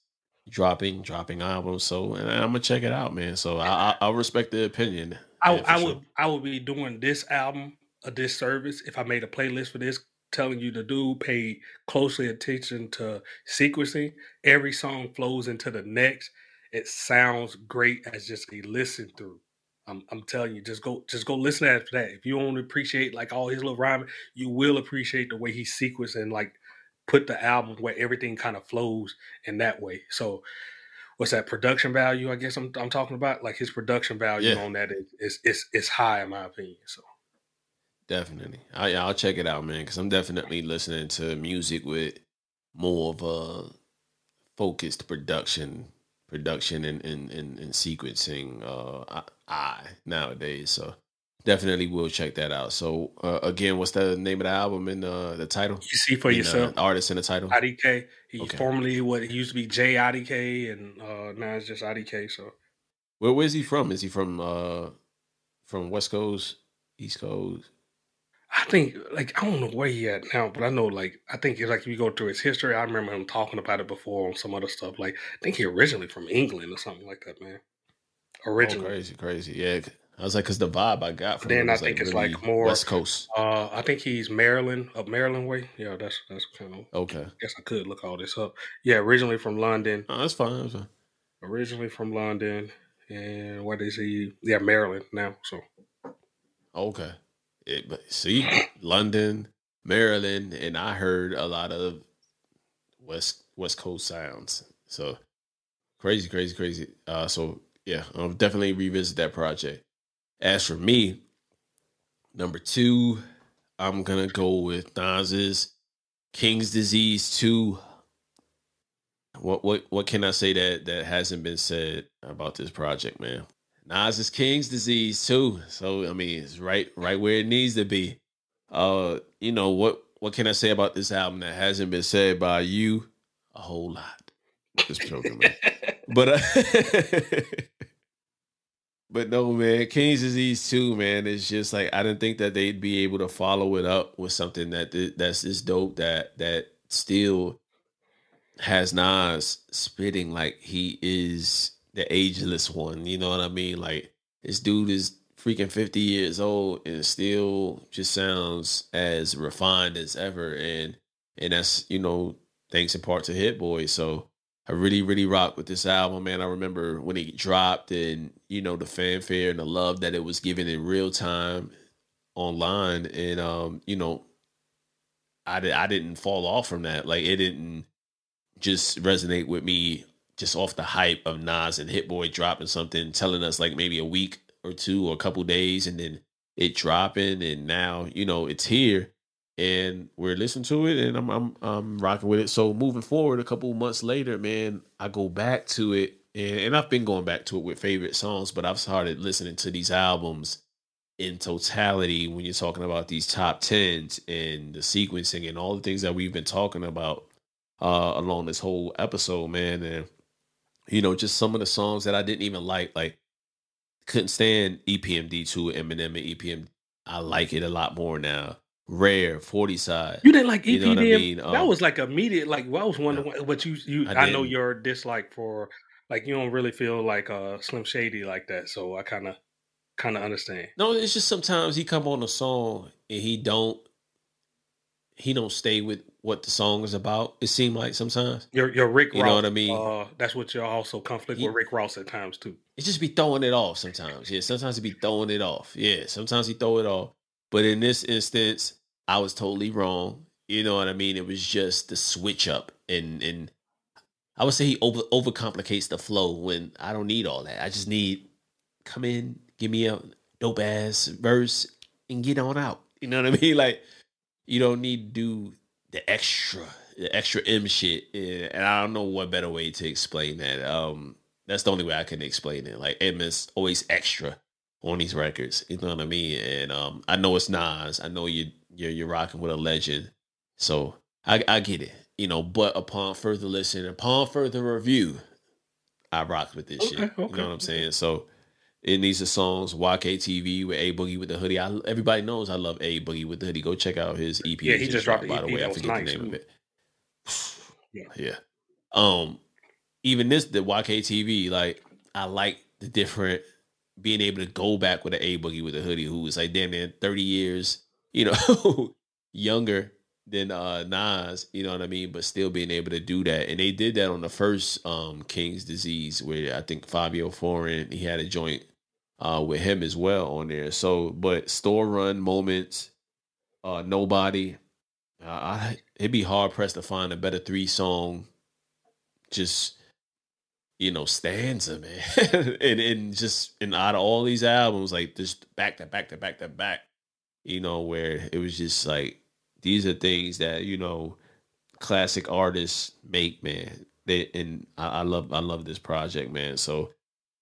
[SPEAKER 2] dropping dropping albums. So and I'm gonna check it out, man. So I I, I respect the opinion.
[SPEAKER 1] I, I would I would be doing this album a disservice if I made a playlist for this telling you to do, pay closely attention to sequencing. Every song flows into the next. It sounds great as just a listen through. I'm, I'm telling you, just go, just go listen to that. If you don't appreciate like all his little rhyming, you will appreciate the way he sequenced and like put the album where everything kind of flows in that way. So, what's that production value? I guess I'm I'm talking about like his production value yeah. on that is, is is high in my opinion. So.
[SPEAKER 2] Definitely. I, I'll check it out, man, because I'm definitely listening to music with more of a focused production, production and, and, and, and sequencing uh, eye nowadays. So definitely will check that out. So uh, again, what's the name of the album and uh, the title?
[SPEAKER 1] You see for and, yourself.
[SPEAKER 2] Uh, artist in the title.
[SPEAKER 1] IDK. He okay. formerly what he used to be Jay IDK, and uh, now it's just IDK. So
[SPEAKER 2] where where's he from? Is he from uh from West Coast, East Coast?
[SPEAKER 1] I think like I don't know where he at now, but I know like I think it's like if you go through his history, I remember him talking about it before on some other stuff. Like I think he originally from England or something like that, man.
[SPEAKER 2] Oh, originally, oh, crazy, crazy, yeah. I was like, cause the vibe I got from
[SPEAKER 1] then
[SPEAKER 2] I
[SPEAKER 1] think
[SPEAKER 2] like
[SPEAKER 1] it's really like more
[SPEAKER 2] West Coast.
[SPEAKER 1] Uh, I think he's Maryland, up Maryland way. Yeah, that's that's kind of
[SPEAKER 2] okay.
[SPEAKER 1] I guess I could look all this up. Yeah, originally from London.
[SPEAKER 2] Oh, that's fine. That's fine.
[SPEAKER 1] Originally from London, and what is he? Yeah, Maryland now. So
[SPEAKER 2] okay. It, but see, London, Maryland, and I heard a lot of West West Coast sounds. So crazy, crazy, crazy. Uh, so yeah, I'll definitely revisit that project. As for me, number two, I'm gonna go with Nas's King's Disease Two. What what what can I say that that hasn't been said about this project, man? Nas is King's disease too. So I mean, it's right right where it needs to be. Uh, you know what what can I say about this album that hasn't been said by you? A whole lot. Just joking, man. [LAUGHS] but uh, [LAUGHS] but no, man, King's disease too, man. It's just like I didn't think that they'd be able to follow it up with something that that's this dope that that still has Nas spitting like he is the ageless one. You know what I mean? Like this dude is freaking 50 years old and still just sounds as refined as ever. And and that's, you know, thanks in part to Hit Boy. So I really, really rock with this album, man. I remember when it dropped and, you know, the fanfare and the love that it was given in real time online. And um, you know, I did I didn't fall off from that. Like it didn't just resonate with me just off the hype of Nas and Hit Boy dropping something, telling us like maybe a week or two or a couple days, and then it dropping, and now you know it's here, and we're listening to it, and I'm I'm I'm rocking with it. So moving forward, a couple months later, man, I go back to it, and and I've been going back to it with favorite songs, but I've started listening to these albums in totality when you're talking about these top tens and the sequencing and all the things that we've been talking about uh along this whole episode, man, and you know, just some of the songs that I didn't even like, like couldn't stand EPMD two Eminem and EPMD. I like it a lot more now. Rare, forty side.
[SPEAKER 1] You didn't like EPM? You know I mean? um, that was like immediate. Like, well, I was wondering no, what you you. I, I know your dislike for Like you don't really feel like uh Slim Shady like that. So I kind of kind of understand.
[SPEAKER 2] No, it's just sometimes he come on a song and he don't he don't stay with what the song is about. It seemed like sometimes
[SPEAKER 1] Your your Rick
[SPEAKER 2] You
[SPEAKER 1] Ross.
[SPEAKER 2] know what I mean?
[SPEAKER 1] Uh, that's what you're also conflict
[SPEAKER 2] He-
[SPEAKER 1] with Rick Ross at times too.
[SPEAKER 2] it just be throwing it off sometimes. Yeah, sometimes he be throwing it off. Yeah, sometimes he throw it off. But in this instance, I was totally wrong. You know what I mean? It was just the switch up and and I would say he over overcomplicates the flow when I don't need all that. I just need come in, give me a dope ass verse and get on out. You know what I [LAUGHS] mean? Like you don't need to do the extra, the extra M shit. And I don't know what better way to explain that. Um, that's the only way I can explain it. Like M is always extra on these records. You know what I mean? And um, I know it's Nas. I know you you're you're rocking with a legend. So I I get it. You know, but upon further listening, upon further review, I rocked with this
[SPEAKER 1] Okay,
[SPEAKER 2] shit. You know what I'm saying? So in these are songs, YKTV with A Boogie with the hoodie. I, everybody knows I love A Boogie with the hoodie. Go check out his EP.
[SPEAKER 1] Yeah, he just dropped
[SPEAKER 2] By the way, I forget
[SPEAKER 1] nice,
[SPEAKER 2] the name of it.
[SPEAKER 1] Yeah. [SIGHS]
[SPEAKER 2] Yeah. Um, even this the YKTV, like I like the different being able to go back with an A Boogie with a hoodie who was like damn man 30 years, you know, [LAUGHS] younger than uh Nas, you know what I mean, but still being able to do that. And they did that on the first um King's Disease where I think Fivio Foreign he had a joint uh with him as well on there. So but store run moments, uh nobody. Uh, I it'd be hard pressed to find a better three song just you know stanza man [LAUGHS] and and just and out of all these albums like just back to back to back to back you know where it was just like these are things that you know classic artists make man they and I, I love i love this project man so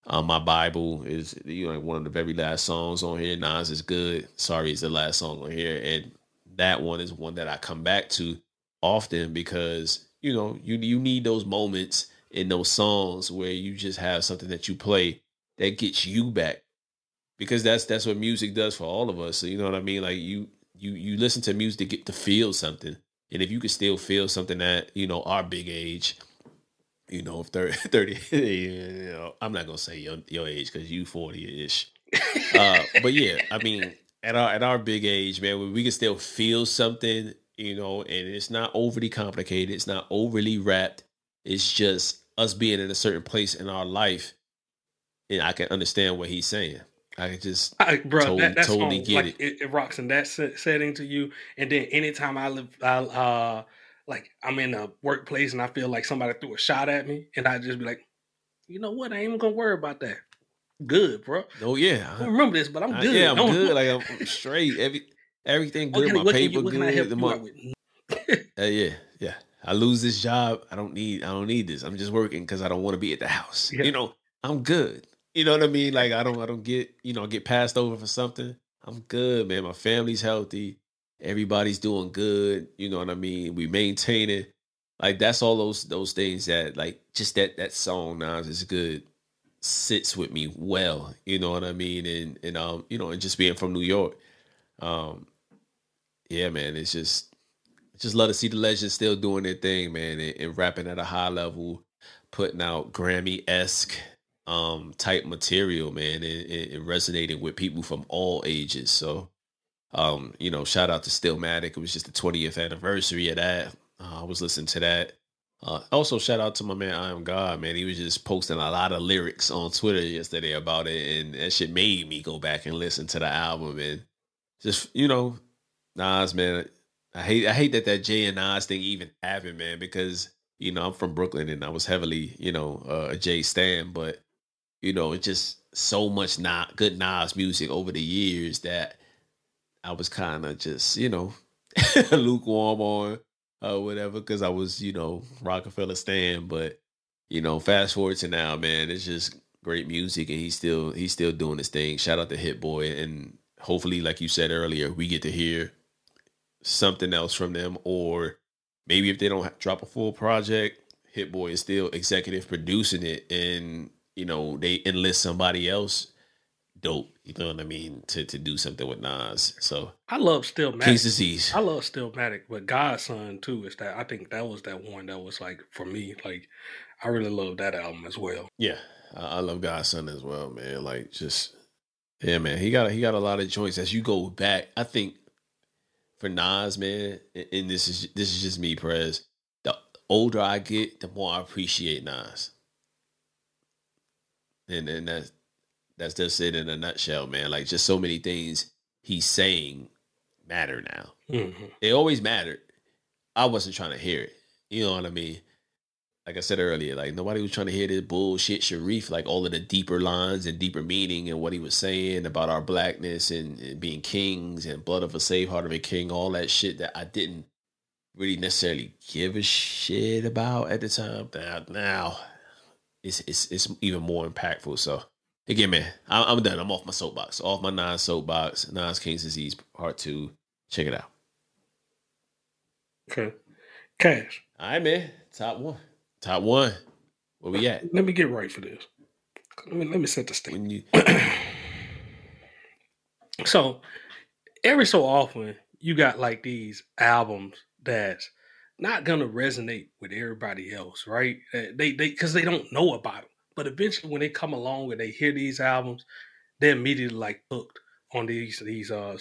[SPEAKER 2] um, my Bible is you know one of the very last songs on here. Nas is good. Sorry, it's the last song on here, and that one is one that I come back to often because you know you you need those moments in those songs where you just have something that you play that gets you back because that's that's what music does for all of us. So you know what I mean? Like you you you listen to music to get to feel something, and if you can still feel something that you know our big age you know, [LAUGHS] 30, 30 [LAUGHS] you know, I'm not gonna say your your age because you 40 ish. Uh, but yeah, I mean, at our at our big age, man, we can still feel something, you know, and it's not overly complicated, it's not overly wrapped. It's just us being in a certain place in our life, and I can understand what he's saying. I can just
[SPEAKER 1] I, bro,
[SPEAKER 2] Totally-
[SPEAKER 1] that, that
[SPEAKER 2] totally
[SPEAKER 1] song,
[SPEAKER 2] get
[SPEAKER 1] like
[SPEAKER 2] it.
[SPEAKER 1] it. It, rocks in that setting to you. And then anytime I live, I uh, like I'm in a workplace and I feel like somebody threw a shot at me, and I just be like, you know what? I ain't even gonna worry about that. Good, bro.
[SPEAKER 2] oh yeah,
[SPEAKER 1] I don't remember this, but I'm
[SPEAKER 2] I-
[SPEAKER 1] good.
[SPEAKER 2] yeah, [LAUGHS] I'm
[SPEAKER 1] Don't-
[SPEAKER 2] good. Like I'm, straight. Every everything [LAUGHS] good.
[SPEAKER 1] Okay,
[SPEAKER 2] My paper
[SPEAKER 1] you-
[SPEAKER 2] good.
[SPEAKER 1] I
[SPEAKER 2] the
[SPEAKER 1] you
[SPEAKER 2] mon-
[SPEAKER 1] out with?
[SPEAKER 2] Uh, yeah, yeah. I lose this job. I don't need. I don't need this. I'm just working because I don't want to be at the house.
[SPEAKER 1] Yeah.
[SPEAKER 2] You know, I'm good. You know what I mean? Like I don't. I don't get. You know, get passed over for something. I'm good, man. My family's healthy. Everybody's doing good. You know what I mean? We maintain it. Like that's all those those things that like just that that song now is good sits with me well. You know what I mean? And and um you know and just being from New York, um yeah, man, it's just just love to see the legends still doing their thing, man, and, and rapping at a high level, putting out Grammy esque um type material, man, and, and, resonating with people from all ages. So, um, you know, shout out to Stillmatic. It was just the 20th anniversary of that. Uh, I was listening to that. Uh, also, shout out to my man I Am God, man. He was just posting a lot of lyrics on Twitter yesterday about it, and that shit made me go back and listen to the album and just you know, Nas, man. I hate I hate that that Jay and Nas thing even happened, man, because you know I'm from Brooklyn and I was heavily you know uh, a Jay stan, but you know it's just so much not good Nas music over the years that I was kind of just you know [LAUGHS] lukewarm on uh whatever because I was you know Rockefeller stan, but you know fast forward to now, man, it's just great music and he's still he's still doing his thing. Shout out to Hit Boy and hopefully, like you said earlier, we get to hear something else from them, or maybe if they don't drop a full project, Hit Boy is still executive producing it, and you know they enlist somebody else dope. You know what I mean? To to do something with Nas. So
[SPEAKER 1] I love Stillmatic.
[SPEAKER 2] King's Disease.
[SPEAKER 1] I love Stillmatic, but God's Son too is that I think that was that one that was like for me, like I really love that album as well.
[SPEAKER 2] Yeah, I, I love God's Son as well, man. Like just yeah, man. He got he got a lot of joints. As you go back, I think for Nas, man, and this is this is just me, Prez. The older I get, the more I appreciate Nas. And and that's that's just it in a nutshell, man. Like just so many things he's saying matter now.
[SPEAKER 1] Mm-hmm.
[SPEAKER 2] They always mattered. I wasn't trying to hear it. You know what I mean? Like I said earlier, like nobody was trying to hear this bullshit Sharif, like all of the deeper lines and deeper meaning and what he was saying about our blackness and, and being kings and blood of a slave, heart of a king, all that shit that I didn't really necessarily give a shit about at the time. Now, now it's it's it's even more impactful. So again, man, I, I'm done. I'm off my soapbox, off my Nas soapbox. Nas King's Disease Part Two. Check it out.
[SPEAKER 1] Okay. Cash.
[SPEAKER 2] All right, man. Top one. Top one. Where we at?
[SPEAKER 1] Let me get right for this. Let me let me set the stage.
[SPEAKER 2] You [CLEARS THROAT]
[SPEAKER 1] So every so often you got like these albums that's not gonna resonate with everybody else, right? Uh, They they because they don't know about them. But eventually, when they come along and they hear these albums, they're immediately like hooked on these these uh,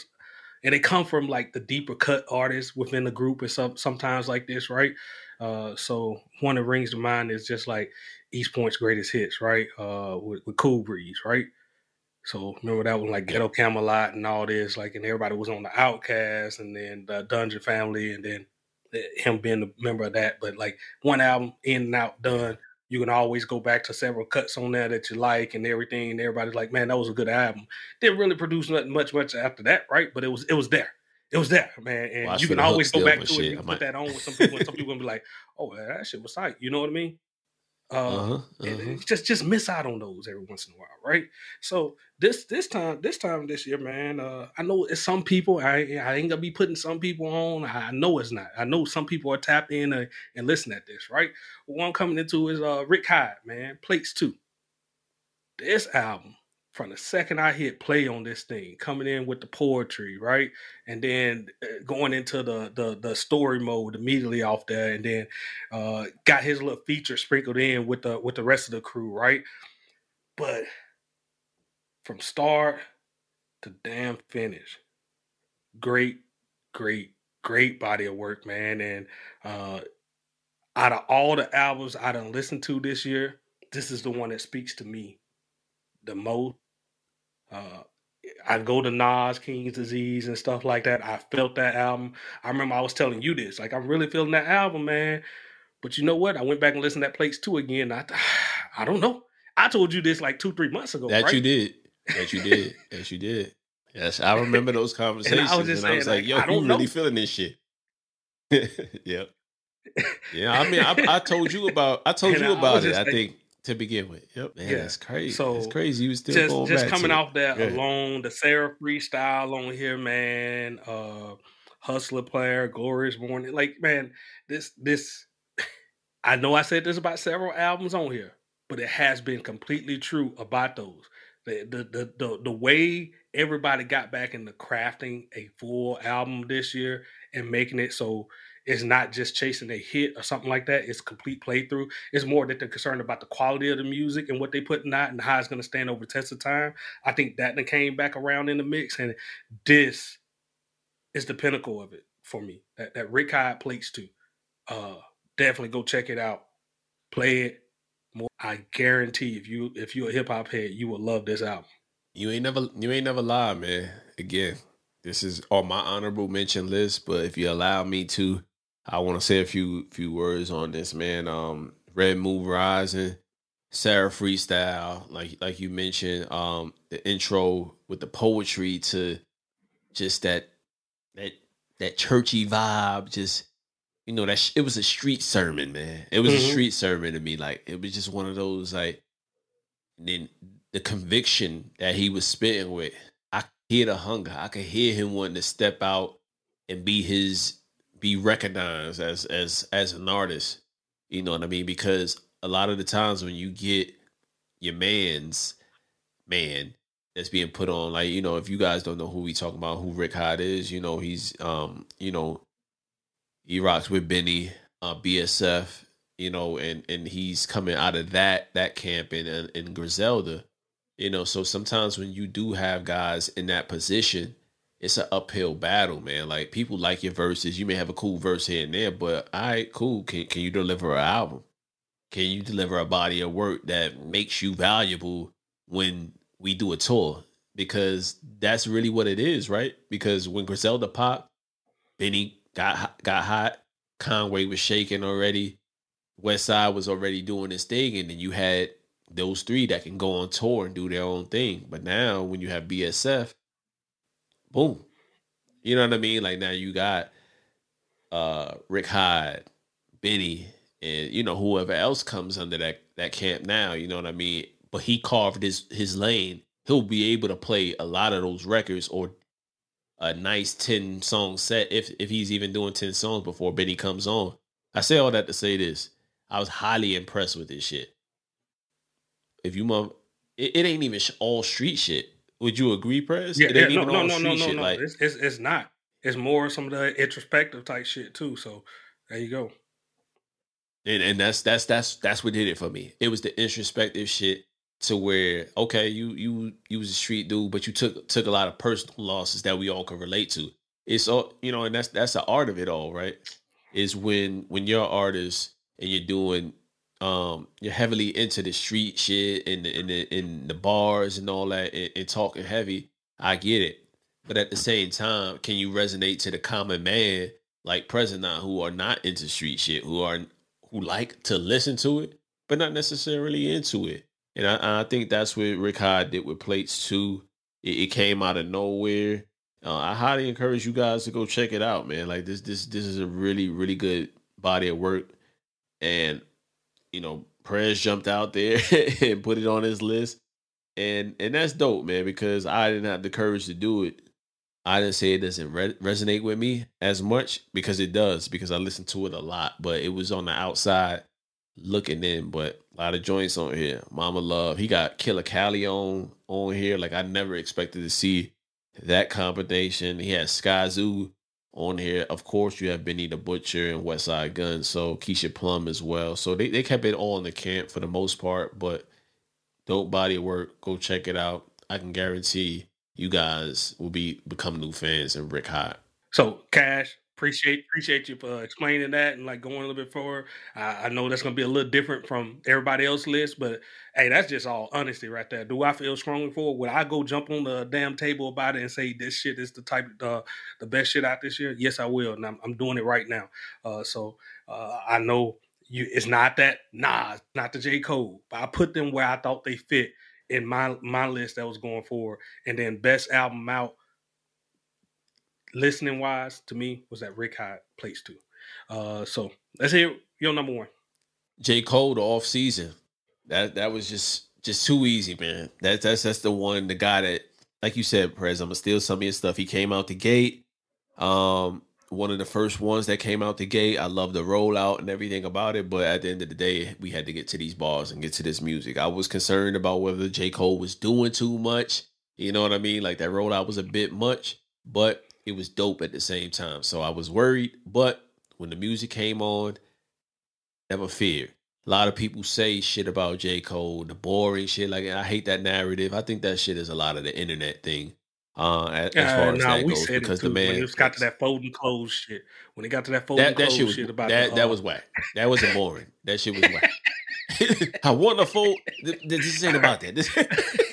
[SPEAKER 1] and they come from like the deeper cut artists within the group and some sometimes like this, right? Uh, so one that rings to mind is just like East Point's greatest hits, right? Uh, with, with Cool Breeze, right? So remember that one like Ghetto Camelot and all this, like, and everybody was on the OutKast and then the Dungeon Family and then him being a member of that. But like one album in and out done, you can always go back to several cuts on there that you like and everything. And everybody's like, man, that was a good album. Didn't really produce nothing much much after that, right? But it was it was there. It was there, man, and
[SPEAKER 2] Watch
[SPEAKER 1] you can always go back to it. You can
[SPEAKER 2] might-
[SPEAKER 1] put that on with some people, and some people gonna be like, [LAUGHS] "Oh, that shit was tight." You know what I mean? Uh,
[SPEAKER 2] uh-huh,
[SPEAKER 1] and
[SPEAKER 2] uh-huh.
[SPEAKER 1] just just miss out on those every once in a while, right? So this this time this time this year, man, uh, I know it's some people. I I ain't gonna be putting some people on. I know it's not. I know some people are tapped in uh, and listen at this, right? What I'm coming into is uh Rick Hyde, man, Plates Two. This album, from the second I hit play on this thing, coming in with the poetry, right, and then uh, going into the the the story mode immediately off there, and then uh, got his little feature sprinkled in with the with the rest of the crew, right? But from start to damn finish, great, great, great body of work, man. And uh, out of all the albums I done listened to this year, this is the one that speaks to me the most. Uh, I go to Nas, King's Disease, and stuff like that. I felt that album. I remember I was telling you this, like I'm really feeling that album, man. But you know what? I went back and listened to that Plates two again. I, [SIGHS] I don't know. I told you this like two, three months ago,
[SPEAKER 2] That
[SPEAKER 1] right?
[SPEAKER 2] you did. That you did. [LAUGHS] That you did. Yes, I remember those conversations. And I was,
[SPEAKER 1] just saying,
[SPEAKER 2] like,
[SPEAKER 1] like,
[SPEAKER 2] yo,
[SPEAKER 1] I
[SPEAKER 2] you really feeling this shit. [LAUGHS] yep. [LAUGHS] Yeah, I mean, I, I told you about I told
[SPEAKER 1] And
[SPEAKER 2] you about
[SPEAKER 1] was
[SPEAKER 2] it. I think to begin with. Yep, man,
[SPEAKER 1] Yeah.
[SPEAKER 2] that's crazy.
[SPEAKER 1] So,
[SPEAKER 2] it's crazy. You still
[SPEAKER 1] just just coming off that
[SPEAKER 2] ahead.
[SPEAKER 1] alone, the Sarah freestyle on here, man. Uh Hustler player, glorious morning. Like, man, this this [LAUGHS] I know I said this about several albums on here, but it has been completely true about those. The the the the, the way everybody got back into crafting a full album this year and making it so it's not just chasing a hit or something like that. It's complete playthrough. It's more that they're concerned about the quality of the music and what they putting out and how it's going to stand over the test of time. I think that then came back around in the mix, and this is the pinnacle of it for me. That that Rick Hyde plates to. Uh, definitely go check it out. Play it. More. I guarantee if you if you're a hip hop head, you will love this album.
[SPEAKER 2] You ain't never you ain't never lied, man. Again, this is on my honorable mention list, but if you allow me to, I want to say a few few words on this, man. Um Red Move Rising, Sarah Freestyle, like like you mentioned, um, the intro with the poetry to just that that that churchy vibe, just you know that sh- it was a street sermon, man. It was a
[SPEAKER 1] Mhm.
[SPEAKER 2] street sermon to me. Like it was just one of those like. Then the conviction that he was spitting with, I hear the hunger. I could hear him wanting to step out and be his, be recognized as as as an artist. You know what I mean? Because a lot of the times when you get your man's man, that's being put on. Like, you know, if you guys don't know who we talking about, who Rick Hyde is, you know, he's um, you know, he rocks with Benny, uh, BSF, you know, and and he's coming out of that that camp in in Griselda, you know. So sometimes when you do have guys in that position, it's an uphill battle, man. Like people like your verses. You may have a cool verse here and there, but all right, cool. Can can you deliver an album? Can you deliver a body of work that makes you valuable when we do a tour? Because that's really what it is, right? Because when Griselda popped, Benny got got hot, Conway was shaking already, Westside was already doing his thing, and then you had those three that can go on tour and do their own thing. But now when you have BSF, boom. You know what I mean? Like now you got uh Rick Hyde, Benny, and you know whoever else comes under that that camp now. You know what I mean? But he carved his his lane. He'll be able to play a lot of those records or a nice ten song set if if he's even doing ten songs before Benny comes on. I say all that to say this: I was highly impressed with this shit. If you mom, it, it ain't even all street shit. Would you agree, Prez?
[SPEAKER 1] Yeah, yeah no, no, no, no, no,
[SPEAKER 2] shit.
[SPEAKER 1] no.
[SPEAKER 2] Like
[SPEAKER 1] It's, it's it's not. It's more some of the introspective type shit too. So there you go.
[SPEAKER 2] and and that's that's that's that's what did it for me. It was the introspective shit to where okay, you you you was a street dude, but you took took a lot of personal losses that we all can relate to. It's all you know, and that's that's the art of it all, right? Is when when you're an artist and you're doing um you're heavily into the street shit and the in the in the bars and all that and, and talking heavy. I get it, but at the same time, can you resonate to the common man like President who are not into street shit, who are who like to listen to it, but not necessarily into it. And I, I think that's what Rick Hyde did with Plates too. It, it came out of nowhere. Uh, I highly encourage you guys to go check it out, man. Like this, this, this is a really, really good body of work. And you know, Prez jumped out there [LAUGHS] and put it on his list, and and that's dope, man. Because I didn't have the courage to do it. I didn't say it doesn't re- resonate with me as much because it does because I listen to it a lot, but it was on the outside looking in. But a lot of joints on here. Mama Love, he got Killer Cali on on here. Like I never expected to see that combination. He has Skyzoo on here. Of course, you have Benny the Butcher and Westside Gunn, so Keisha Plum as well. So they, they kept it all in the camp for the most part, but dope body work. Go check it out. I can guarantee you guys will be become new fans and Rick Hyde.
[SPEAKER 1] So Cash, appreciate appreciate you for explaining that and like going a little bit forward. I, I know that's gonna be a little different from everybody else's list, but hey, that's just all honesty right there. Do I feel strongly for it? Would I go jump on the damn table about it and say this shit is the type the the best shit out this year? Yes, I will, and I'm, I'm doing it right now. Uh, so uh, I know you. It's not that nah, not the J Cole, but I put them where I thought they fit in my my list that was going forward, and then best album out listening wise to me was that Rick Hyde place two. Uh, so let's hear your number one.
[SPEAKER 2] J. Cole the off season. That that was just just too easy, man. That that's that's the one, the guy that, like you said, Prez, I'm gonna steal some of your stuff. He came out the gate. Um, one of the first ones that came out the gate. I love the rollout and everything about it, but at the end of the day, we had to get to these bars and get to this music. I was concerned about whether J. Cole was doing too much. You know what I mean? Like that rollout was a bit much, but it was dope at the same time. So I was worried, but when the music came on, never feared. A lot of people say shit about J. Cole, the boring shit. Like I hate that narrative. I think that shit is a lot of the internet thing. Uh, as, as far
[SPEAKER 1] Uh,
[SPEAKER 2] as
[SPEAKER 1] nah,
[SPEAKER 2] that goes, because the man
[SPEAKER 1] when it got to that folding clothes shit. When it got to that folding
[SPEAKER 2] that, that
[SPEAKER 1] clothes
[SPEAKER 2] shit was
[SPEAKER 1] shit about
[SPEAKER 2] that
[SPEAKER 1] the,
[SPEAKER 2] that
[SPEAKER 1] uh,
[SPEAKER 2] was whack. That wasn't boring. That shit was whack. [LAUGHS] I want to fold. th- th- This ain't about that. This. [LAUGHS]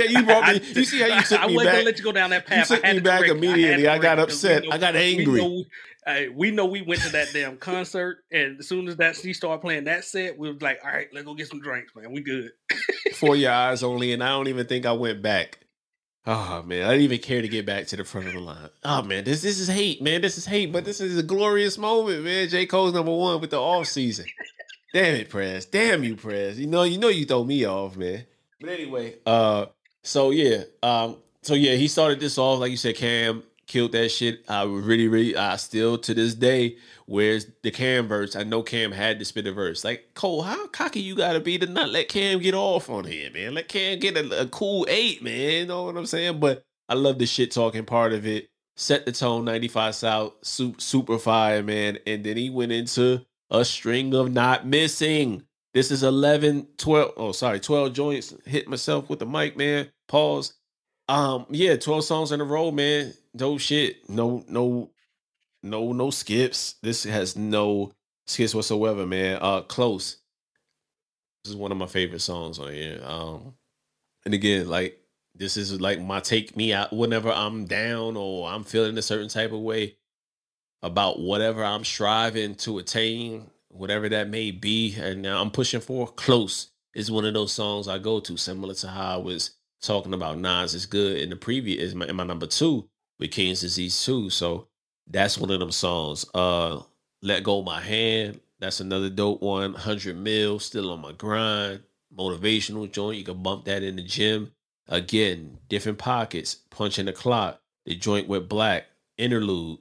[SPEAKER 2] okay, you brought me. You see how you took
[SPEAKER 1] I
[SPEAKER 2] me
[SPEAKER 1] wasn't gonna let you go down that
[SPEAKER 2] You
[SPEAKER 1] path.
[SPEAKER 2] took
[SPEAKER 1] I had
[SPEAKER 2] me
[SPEAKER 1] to
[SPEAKER 2] back
[SPEAKER 1] correct- I
[SPEAKER 2] immediately. I got
[SPEAKER 1] we
[SPEAKER 2] upset.
[SPEAKER 1] know-
[SPEAKER 2] I got
[SPEAKER 1] we
[SPEAKER 2] angry.
[SPEAKER 1] know- hey, we know we went to that damn concert, and as soon as that she started playing that set, we was like, "All right, let's go get some drinks, man. We good."
[SPEAKER 2] for your [LAUGHS] eyes only, and I don't even think I went back. Oh man, I didn't even care to get back to the front of the line. Oh man, this this is hate, man. This is hate, but this is a glorious moment, man. J. Cole's number one with the off season. Damn it, Prez. Damn you, Prez. You know, you know you throw me off, man. But anyway, uh, so yeah, um, so yeah, he started this off, like you said, Cam, killed that shit. I really, really, I still to this day, where's the Cam verse? I know Cam had to spit a verse. Like Cole, how cocky you gotta be to not let Cam get off on here, man? Let Cam get a, a cool eight, man. You know what I'm saying? But I love the shit talking part of it. Set the tone, 95 South, super, super fire, man. And then he went into a string of not missing. This is 11, 12, oh, sorry, 12 joints. Hit myself with the mic, man. Pause. Um, yeah, 12 songs in a row, man. No shit. No, no, no, no skips. This has no skips whatsoever, man. Uh close. This is one of my favorite songs on here. Um, and again, like this is like my take me out whenever I'm down or I'm feeling a certain type of way about whatever I'm striving to attain, whatever that may be. And now I'm pushing for close is one of those songs I go to, similar to how I was talking about Nas is good in the previous is my, in my number two with King's Disease 2. So that's one of them songs. Uh Let Go My Hand. That's another dope one. 100 mil, still on my grind. Motivational joint. You can bump that in the gym. Again, different pockets. Punching the clock. The joint with 6LACK. Interlude.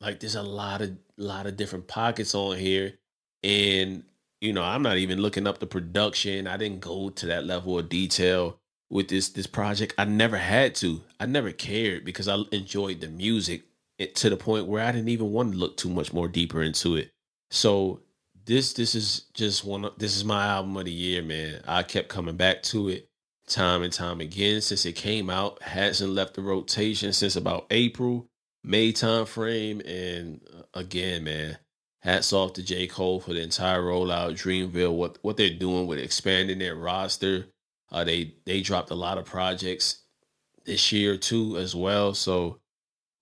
[SPEAKER 2] Like there's a lot of lot of different pockets on here. And you know, I'm not even looking up the production. I didn't go to that level of detail with this this project. I never had to. I never cared because I enjoyed the music to the point where I didn't even want to look too much more deeper into it. So this this is just one of, this is my album of the year, man. I kept coming back to it time and time again since it came out. Hasn't left the rotation since about April, May time frame and uh, again, man, hats off to J. Cole for the entire rollout, Dreamville, what what they're doing with expanding their roster. Uh, they they dropped a lot of projects this year too as well. So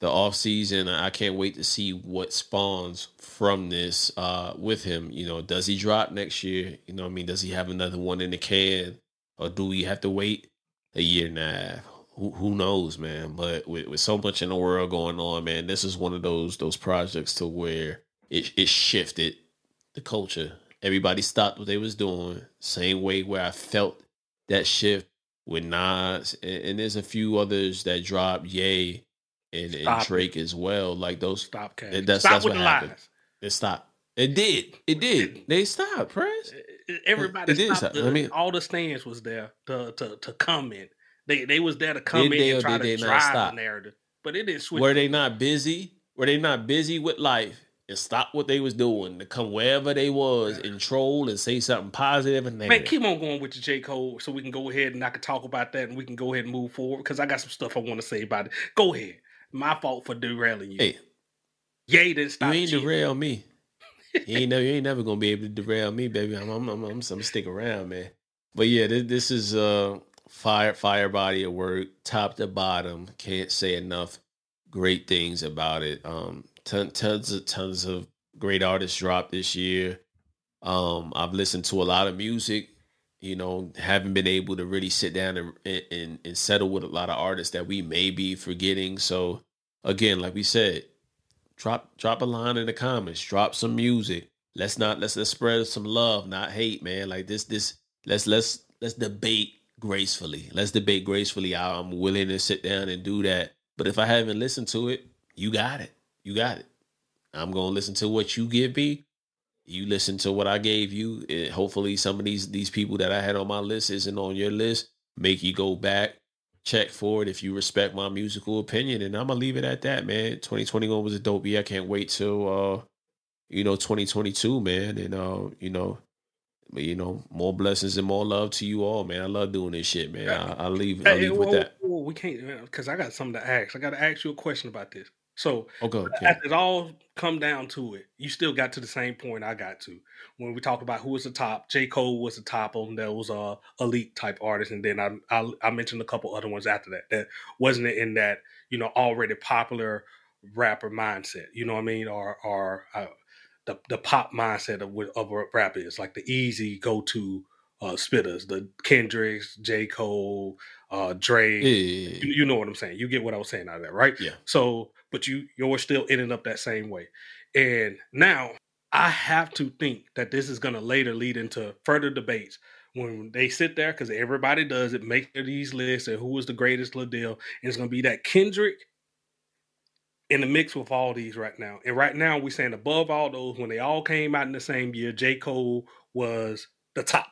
[SPEAKER 2] the off season, I can't wait to see what spawns from this uh, with him. You know, does he drop next year? You know, I mean, does he have another one in the can, or do we have to wait a year and a half? Who, who knows, man? But with, with so much in the world going on, man, this is one of those those projects to where it it shifted the culture. Everybody stopped what they was doing. Same way where I felt that shift with Nas, and, and there's a few others that dropped. Yay and, and Drake as well. Like those.
[SPEAKER 1] Stop, Cash.
[SPEAKER 2] That's,
[SPEAKER 1] Stop
[SPEAKER 2] that's what happened.
[SPEAKER 1] lies.
[SPEAKER 2] It stopped. It did. It did. They stopped, Prez.
[SPEAKER 1] Everybody
[SPEAKER 2] It
[SPEAKER 1] stopped.
[SPEAKER 2] stop.
[SPEAKER 1] The,
[SPEAKER 2] I mean-
[SPEAKER 1] all the stands was there to to, to comment. They they was there to come in
[SPEAKER 2] they
[SPEAKER 1] and try to drive
[SPEAKER 2] stop?
[SPEAKER 1] the narrative, but it didn't switch.
[SPEAKER 2] Were they not busy? Were they not busy with life and stop what they was doing to come wherever they was and troll and say something positive and
[SPEAKER 1] Man, keep on going with the J Cole, so we can go ahead and I can talk about that, and we can go ahead and move forward because I got some stuff I want to say about it. Go ahead. My fault for derailing you.
[SPEAKER 2] hey,
[SPEAKER 1] Yay didn't stop.
[SPEAKER 2] you ain't
[SPEAKER 1] cheating.
[SPEAKER 2] derail me. [LAUGHS] you ain't never, you ain't never gonna be able to derail me, baby. I'm, I'm, I'm, I'm, I'm gonna stick around, man. But yeah, this, this is uh fire, fire body of work, top to bottom. Can't say enough great things about it. Um, ton, tons of tons of great artists dropped this year. Um, I've listened to a lot of music. You know, haven't been able to really sit down and, and and settle with a lot of artists that we may be forgetting. So again, like we said, drop drop a line in the comments, drop some music. Let's not let's let's spread some love, not hate, man. Like this this let's let's let's debate gracefully. Let's debate gracefully. I'm willing to sit down and do that. But if I haven't listened to it, you got it. You got it. I'm gonna listen to what you give me. You listen to what I gave you. Eh, hopefully, some of these these people that I had on my list isn't on your list. Make you go back, check for it if you respect my musical opinion, and I'm gonna leave it at that, man. 2021 was a dope year. I can't wait till uh, you know, 2022, man, and uh, you know, but you know, more blessings and more love to you all, man. I love doing this shit, man. I, I'll leave.
[SPEAKER 1] Hey,
[SPEAKER 2] leave with
[SPEAKER 1] whoa,
[SPEAKER 2] that.
[SPEAKER 1] we can't because I got something to ask. I got to ask you a question about this. So,
[SPEAKER 2] Okay, okay.
[SPEAKER 1] after it all come down to it, you still got to the same point I got to when we talk about who was the top. J. Cole was the top of them. That was a elite type artist, and then I, I I mentioned a couple other ones after that that wasn't in that you know already popular rapper mindset. You know what I mean? Or or uh, the the pop mindset of what of what rap is like the easy go to uh, spitters, the Kendricks, J. Cole, uh, Drake.
[SPEAKER 2] Yeah, yeah, yeah.
[SPEAKER 1] You, you know what I'm saying. You get what I was saying out of that, right?
[SPEAKER 2] Yeah.
[SPEAKER 1] So, but you you're still ending up that same way. And now I have to think that this is going to later lead into further debates when they sit there because everybody does it, make these lists and who is the greatest little deal, and it's going to be that Kendrick in the mix with all these right now. And right now, we're saying above all those, when they all came out in the same year, J. Cole was the top.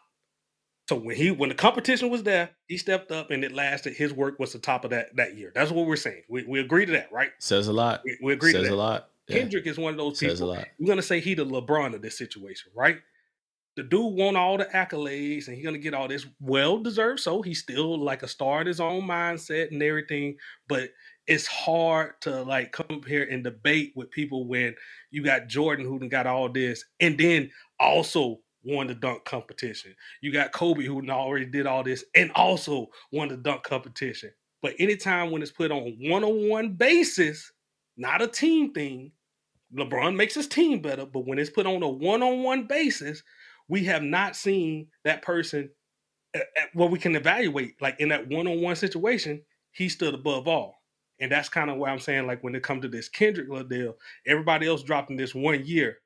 [SPEAKER 1] So when he when the competition was there, he stepped up and it lasted. His work was the top of that that year. That's what we're saying. We, we agree to that, right?
[SPEAKER 2] Says a lot.
[SPEAKER 1] We, we agree
[SPEAKER 2] Says
[SPEAKER 1] to that.
[SPEAKER 2] a lot. Yeah.
[SPEAKER 1] Kendrick is one of those
[SPEAKER 2] Says a
[SPEAKER 1] people.
[SPEAKER 2] lot.
[SPEAKER 1] We're gonna say he the LeBron of this situation, right? The dude won all the accolades and he's gonna get all this well deserved. So he's still like a star in his own mindset and everything. But it's hard to like come up here and debate with people when you got Jordan who done got all this and then also won the dunk competition. You got Kobe who already did all this and also won the dunk competition. But anytime when it's put on one-on-one basis, not a team thing, LeBron makes his team better, but when it's put on a one-on-one basis, we have not seen that person uh, uh, where we can evaluate. Like in that one-on-one situation, he stood above all, and that's kind of why I'm saying, like when it comes to this Kendrick deal, everybody else dropped in this one year,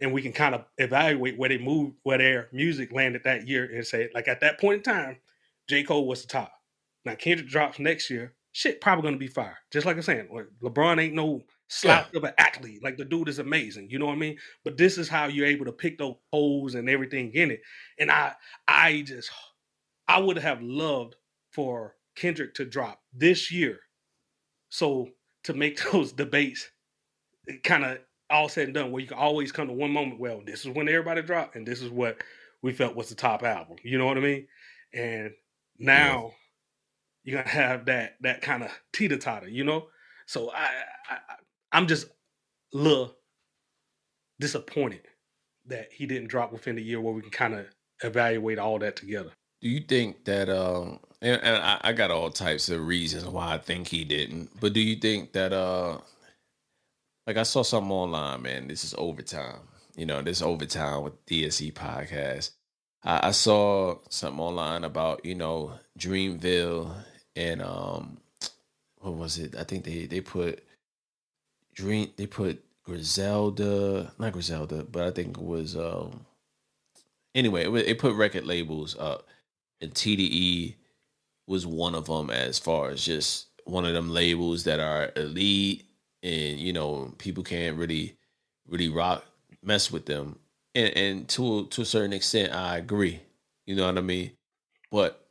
[SPEAKER 1] and we can kind of evaluate where they moved, where their music landed that year, and say, like at that point in time, J. Cole was the top. Now Kendrick drops next year, shit probably gonna be fire. Just like I'm saying, like, LeBron ain't no slouch of an athlete. Like the dude is amazing. You know what I mean? But this is how you're able to pick those holes and everything in it. And I I just I would have loved for Kendrick to drop this year. So to make [LAUGHS] those debates kind of all said and done, where you can always come to one moment, well, this is when everybody dropped, and this is what we felt was the top album. You know what I mean? And now you're gonna have that that kind of teeter totter, you know. So I, I I'm just a little disappointed that he didn't drop within the year where we can kind of evaluate all that together.
[SPEAKER 2] Do you think that um and, and I, I got all types of reasons why I think he didn't, but do you think that uh like I saw something online, man, this is overtime. You know, this overtime with DSE podcast. I, I saw something online about, you know, Dreamville and um what was it? I think they they put Dream they put Griselda, not Griselda, but I think it was um anyway, it, it put record labels up and TDE was one of them as far as just one of them labels that are elite and you know people can't really really rock mess with them and and to to a certain extent I agree you know what I mean but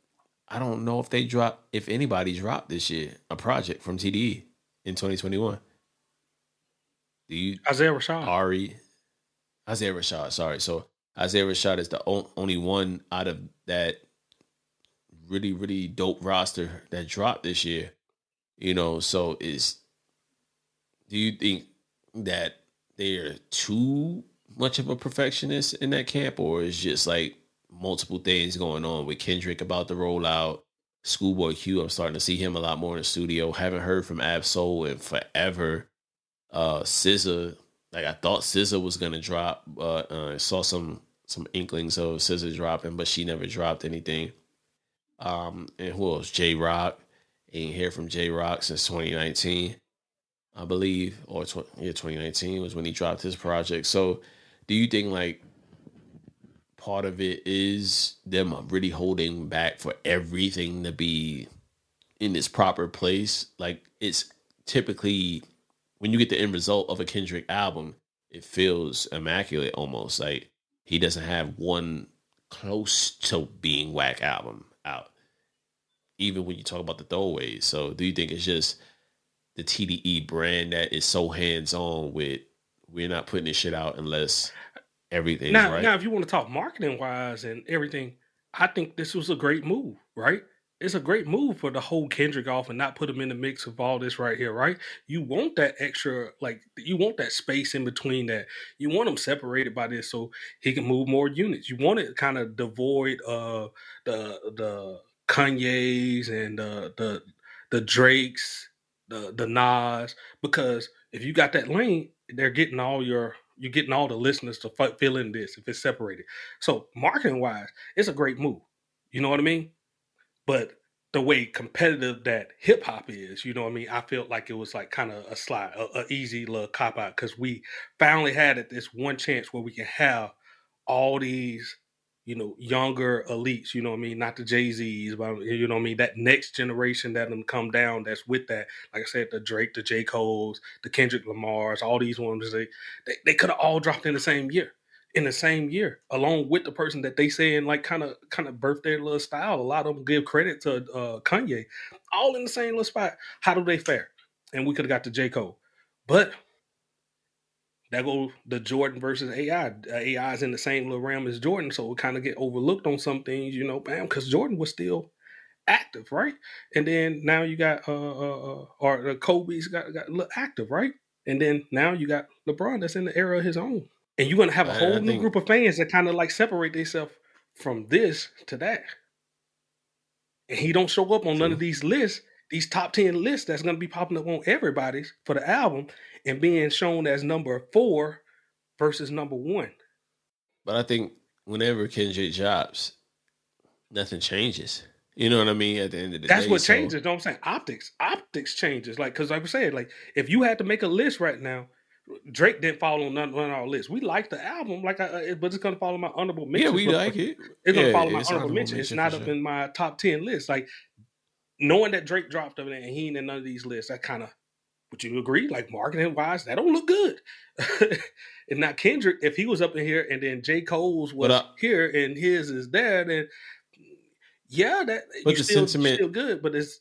[SPEAKER 2] I don't know if they drop if anybody dropped this year a project from TDE in 2021 do you
[SPEAKER 1] Isaiah Rashad.
[SPEAKER 2] Ari, Isaiah Rashad. Sorry, so Isaiah Rashad is the o- only one out of that really really dope roster that dropped this year. You know, so is do you think that they're too much of a perfectionist in that camp, or is just like multiple things going on with Kendrick about the rollout? Schoolboy Q, I'm starting to see him a lot more in the studio. Haven't heard from Ab-Soul in forever uh SZA, like I thought SZA was gonna drop, but uh, I saw some some inklings of SZA dropping, but she never dropped anything. Um, and who else? Jay Rock. Ain't hear from Jay Rock since 2019, I believe, or tw- yeah, 2019 was when he dropped his project. So, do you think like part of it is them really holding back for everything to be in its proper place? Like it's typically when you get the end result of a Kendrick album, it feels immaculate almost. Like he doesn't have one close to being whack album out. Even when you talk about the throwaways. So do you think it's just the TDE brand that is so hands on with we're not putting this shit out unless everything
[SPEAKER 1] now,
[SPEAKER 2] right?
[SPEAKER 1] now, if you want to talk marketing wise and everything, I think this was a great move, right? It's a great move for the whole Kendrick off and not put him in the mix of all this right here, right? You want that extra, like you want that space in between that. You want him separated by this so he can move more units. You want it kind of devoid of the the Kanye's and the the the Drakes, the the Nas, because if you got that lane, they're getting all your you're getting all the listeners to fi- fill in this if it's separated. So marketing wise, it's a great move. You know what I mean? But the way competitive that hip hop is, you know what I mean? I felt like it was like kind of a slide, a, a easy little cop out because we finally had it this one chance where we can have all these, you know, younger elites, you know what I mean? Not the Jay Z's, but you know what I mean? That next generation that them come down that's with that. Like I said, the Drake, the J. Cole's, the Kendrick Lamar's, all these ones, they they, they could have all dropped in the same year. In the same year, along with the person that they say and like kind of kind of birth their little style. A lot of them give credit to uh, Kanye, all in the same little spot. How do they fare? And we could have got the J. Cole. But that go the Jordan versus AI. AI is in the same little realm as Jordan, so it kind of get overlooked on some things, you know, bam, because Jordan was still active, right? And then now you got uh, uh, uh or the Kobe's got got look active, right? And then now you got LeBron that's in the era of his own, and you're gonna have a whole I new think... group of fans that kind of like separate themselves from this to that, and he don't show up on none of these lists these top 10 lists that's going to be popping up on everybody's for the album and being shown as number four versus number one.
[SPEAKER 2] But I think whenever Kendrick drops, nothing changes. You know what I mean? At the end of the
[SPEAKER 1] That's
[SPEAKER 2] day, that's
[SPEAKER 1] what so... changes. You know what I'm saying? Optics. Optics changes. Like, because like I said, like, if you had to make a list right now, Drake didn't fall on none, on our list. We like the album, like, I, but it's gonna follow my honorable mention.
[SPEAKER 2] Yeah, we like it.
[SPEAKER 1] It's
[SPEAKER 2] gonna
[SPEAKER 1] yeah, follow my honorable, mention. It's not up sure. in my top ten list. Like, knowing that Drake dropped of it and he ain't in none of these lists, that kind of would you agree? Like marketing wise, that don't look good. [LAUGHS] and not Kendrick, if he was up in here and then J. Cole's was uh, here and his is there, then yeah, that
[SPEAKER 2] but the
[SPEAKER 1] still,
[SPEAKER 2] sentiment
[SPEAKER 1] still good, but it's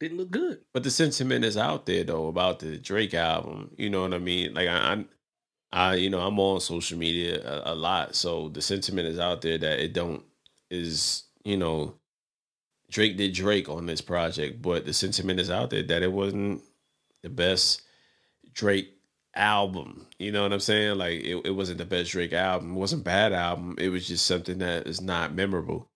[SPEAKER 1] didn't look good.
[SPEAKER 2] But the sentiment is out there though about the Drake album. You know what I mean? Like I, I, I you know, I'm on social media a, a lot, so the sentiment is out there that it don't is you know Drake did Drake on this project, but the sentiment is out there that it wasn't the best Drake album. You know what I'm saying? Like it, it wasn't the best Drake album. It wasn't bad album. It was just something that is not memorable.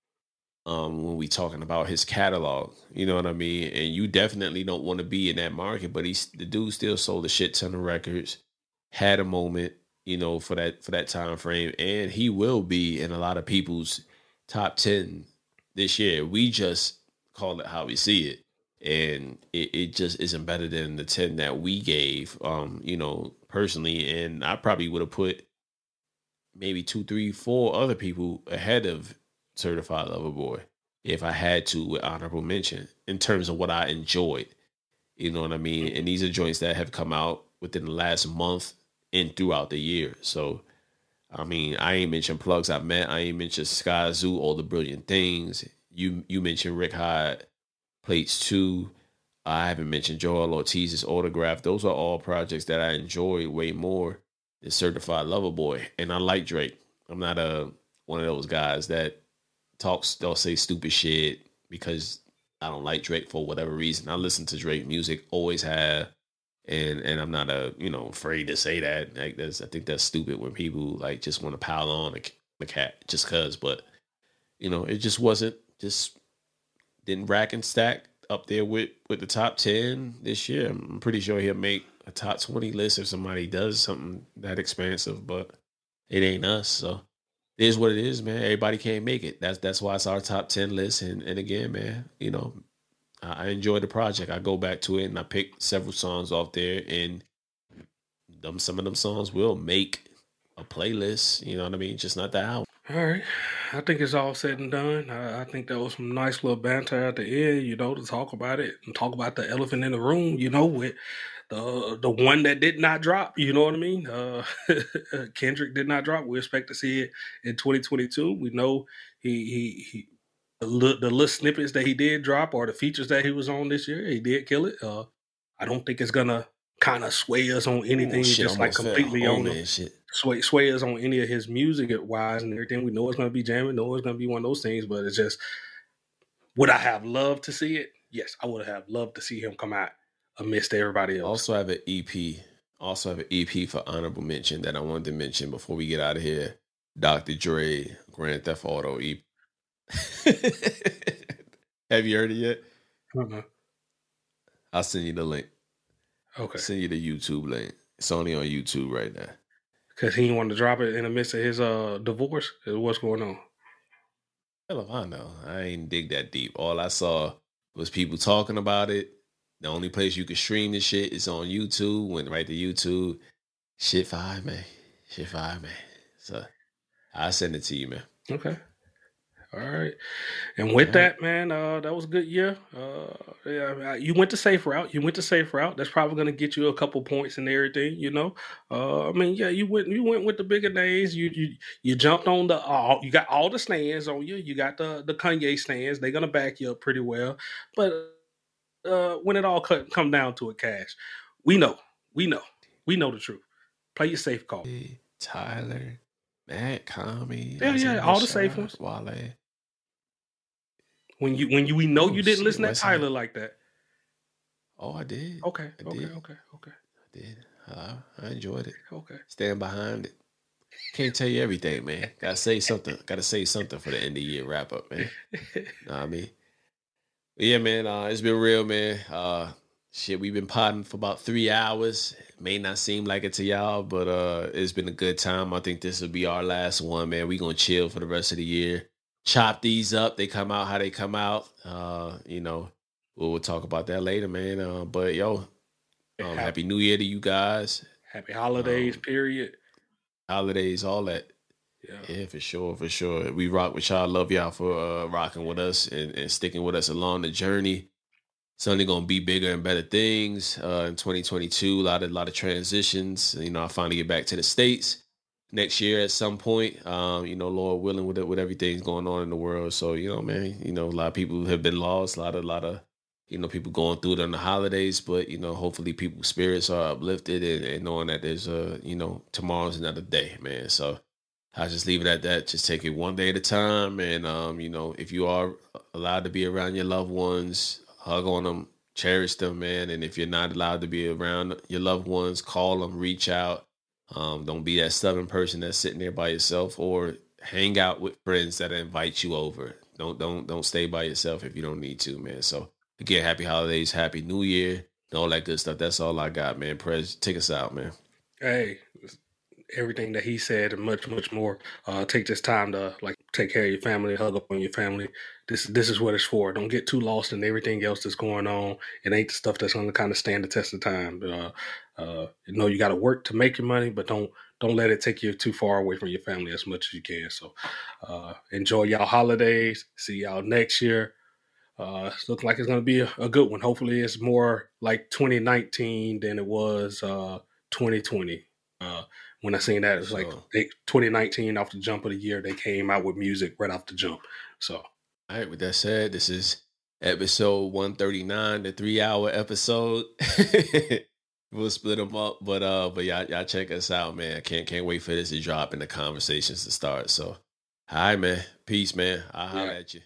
[SPEAKER 2] Um, when we talking about his catalog, you know what I mean? And you definitely don't want to be in that market, but he's the dude still sold a shit ton of records, had a moment, you know, for that for that time frame, and he will be in a lot of people's top ten this year. We just call it how we see it. And it, it just isn't better than the 10 that we gave, um, you know, personally. And I probably would have put maybe two, three, four other people ahead of Certified Lover Boy if I had to with honorable mention in terms of what I enjoyed. You know what I mean? And these are joints that have come out within the last month and throughout the year. So I mean, I ain't mentioned plugs I've met. I ain't mentioned Skyzoo, all the brilliant things. You you mentioned Rick Hyde, plates two. I haven't mentioned Joell Ortiz's autograph. Those are all projects that I enjoy way more than Certified Lover Boy. And I like Drake. I'm not a one of those guys that talks. They'll say stupid shit because I don't like Drake for whatever reason. I listen to Drake music, always have and and I'm not a you know afraid to say that. Like that's I think that's stupid when people like just want to pile on a, cat just cause. But you know it just wasn't just didn't rack and stack up there with with the top ten this year. I'm pretty sure he'll make a top twenty list if somebody does something that expansive, but it ain't us. So it is what it is, man. Everybody can't make it. That's that's why it's our top ten list. And and again, man, you know, I enjoy the project. I go back to it and I pick several songs off there, and them some of them songs will make a playlist. You know what I mean? Just not the album.
[SPEAKER 1] All right, I think it's all said and done. I, I, think that was some nice little banter at the end. You know, to talk about it and talk about the elephant in the room. You know, with the the one that did not drop. You know what I mean? Uh, [LAUGHS] Kendrick did not drop. We expect to see it in 2022. We know he he he the little, the little snippets that he did drop or the features that he was on this year, he did kill it. Uh, I don't think it's gonna kind of sway us on anything, Ooh, just like completely on shit. sway sway us on any of his music wise and everything. We know it's gonna be jamming, know it's gonna be one of those things, but it's just would I have loved to see it? Yes, I would have loved to see him come out amidst everybody else.
[SPEAKER 2] Also have an EP. Also have an EP for honorable mention that I wanted to mention before we get out of here. Dr. Dre Grand Theft Auto EP [LAUGHS] Have you heard it yet?
[SPEAKER 1] Uh-huh.
[SPEAKER 2] I'll send you the link.
[SPEAKER 1] Okay. I'll
[SPEAKER 2] send you the YouTube link. It's only on YouTube right now.
[SPEAKER 1] Cause he didn't want to drop it in the midst of his uh divorce. What's going on?
[SPEAKER 2] Hell if I know. I ain't dig that deep. All I saw was people talking about it. The only place you can stream this shit is on YouTube. Went right to YouTube. Shit fire, man. Shit fire, man. So I'll send it to you, man.
[SPEAKER 1] Okay. All right. And with that, man, uh, that was a good year. Uh, yeah, you went the safe route. You went the safe route. That's probably going to get you a couple points and everything. You know. Uh, I mean, yeah, you went you went with the bigger names. You you you jumped on the all. You got all the stands on you. You got the the Kanye stands. They're gonna back you up pretty well. But uh, when it all cut, come down to it, cash, we know, we know, we know the truth. Play your safe call.
[SPEAKER 2] Tyler, Matt, Kami,
[SPEAKER 1] yeah, yeah, all the safe ones.
[SPEAKER 2] Wale.
[SPEAKER 1] When you when you we know oh, you didn't shit, listen to Tyler like that.
[SPEAKER 2] Oh, I did.
[SPEAKER 1] Okay,
[SPEAKER 2] I
[SPEAKER 1] okay,
[SPEAKER 2] did.
[SPEAKER 1] okay, okay.
[SPEAKER 2] I did. Uh, I enjoyed it.
[SPEAKER 1] Okay.
[SPEAKER 2] Stand behind it. Can't tell you everything, man. Gotta say something. Gotta say something for the end of the year wrap up, man. [LAUGHS] know what I mean? But yeah, man. Uh, it's been real, man. Uh, shit, we've been potting for about three hours. It may not seem like it to y'all, but uh, it's been a good time. I think this will be our last one, man. We gonna chill for the rest of the year chop these up. They come out how they come out. Uh, you know, we'll, talk about that later, man. Uh, but yo, um, happy, happy, New Year to you guys.
[SPEAKER 1] Happy holidays, um, period.
[SPEAKER 2] Holidays, all that. Yeah. yeah, for sure, for sure. We rock with y'all. Love y'all for uh, rocking with us and, and sticking with us along the journey. It's only gonna be bigger and better things uh, in 2022. A lot of a lot of transitions. You know, I finally get back to the states next year at some point. Um, you know, Lord willing, with with everything's going on in the world. So you know, man, you know, a lot of people have been lost. A lot of, a lot of, you know, people going through it on the holidays. But you know, hopefully, people's spirits are uplifted and, and knowing that there's a, you know, tomorrow's another day, man. So. I just leave it at that. Just take it one day at a time, and um, you know, if you are allowed to be around your loved ones, hug on them, cherish them, man. And if you're not allowed to be around your loved ones, call them, reach out, um, don't be that stubborn person that's sitting there by yourself, or hang out with friends that invite you over. Don't don't don't stay by yourself if you don't need to, man. So again, happy holidays, happy New Year, and all that good stuff. That's all I got, man. Prez, take us out, man.
[SPEAKER 1] Hey, everything that he said and much much more. Uh, take this time to like take care of your family, hug up on your family. This this is what it's for. Don't get too lost in everything else that's going on. It ain't the stuff that's gonna kind of stand the test of time. Uh, uh, you know you got to work to make your money, but don't don't let it take you too far away from your family as much as you can. So uh, enjoy y'all holidays. See y'all next year. Uh, looks like it's going to be a, a, good one. Hopefully, it's more like 2019 than it was uh, 2020. Uh, when I seen that, it was like they, 2019 off the jump of the year, they came out with music right off the jump. So, all
[SPEAKER 2] right. With that said, this is episode 139, the three hour episode. [LAUGHS] we'll split them up, but uh, but y'all, y'all check us out, man. Can't can't wait for this to drop and the conversations to start. So, right, man. Peace, man. I'll yeah. holler at you.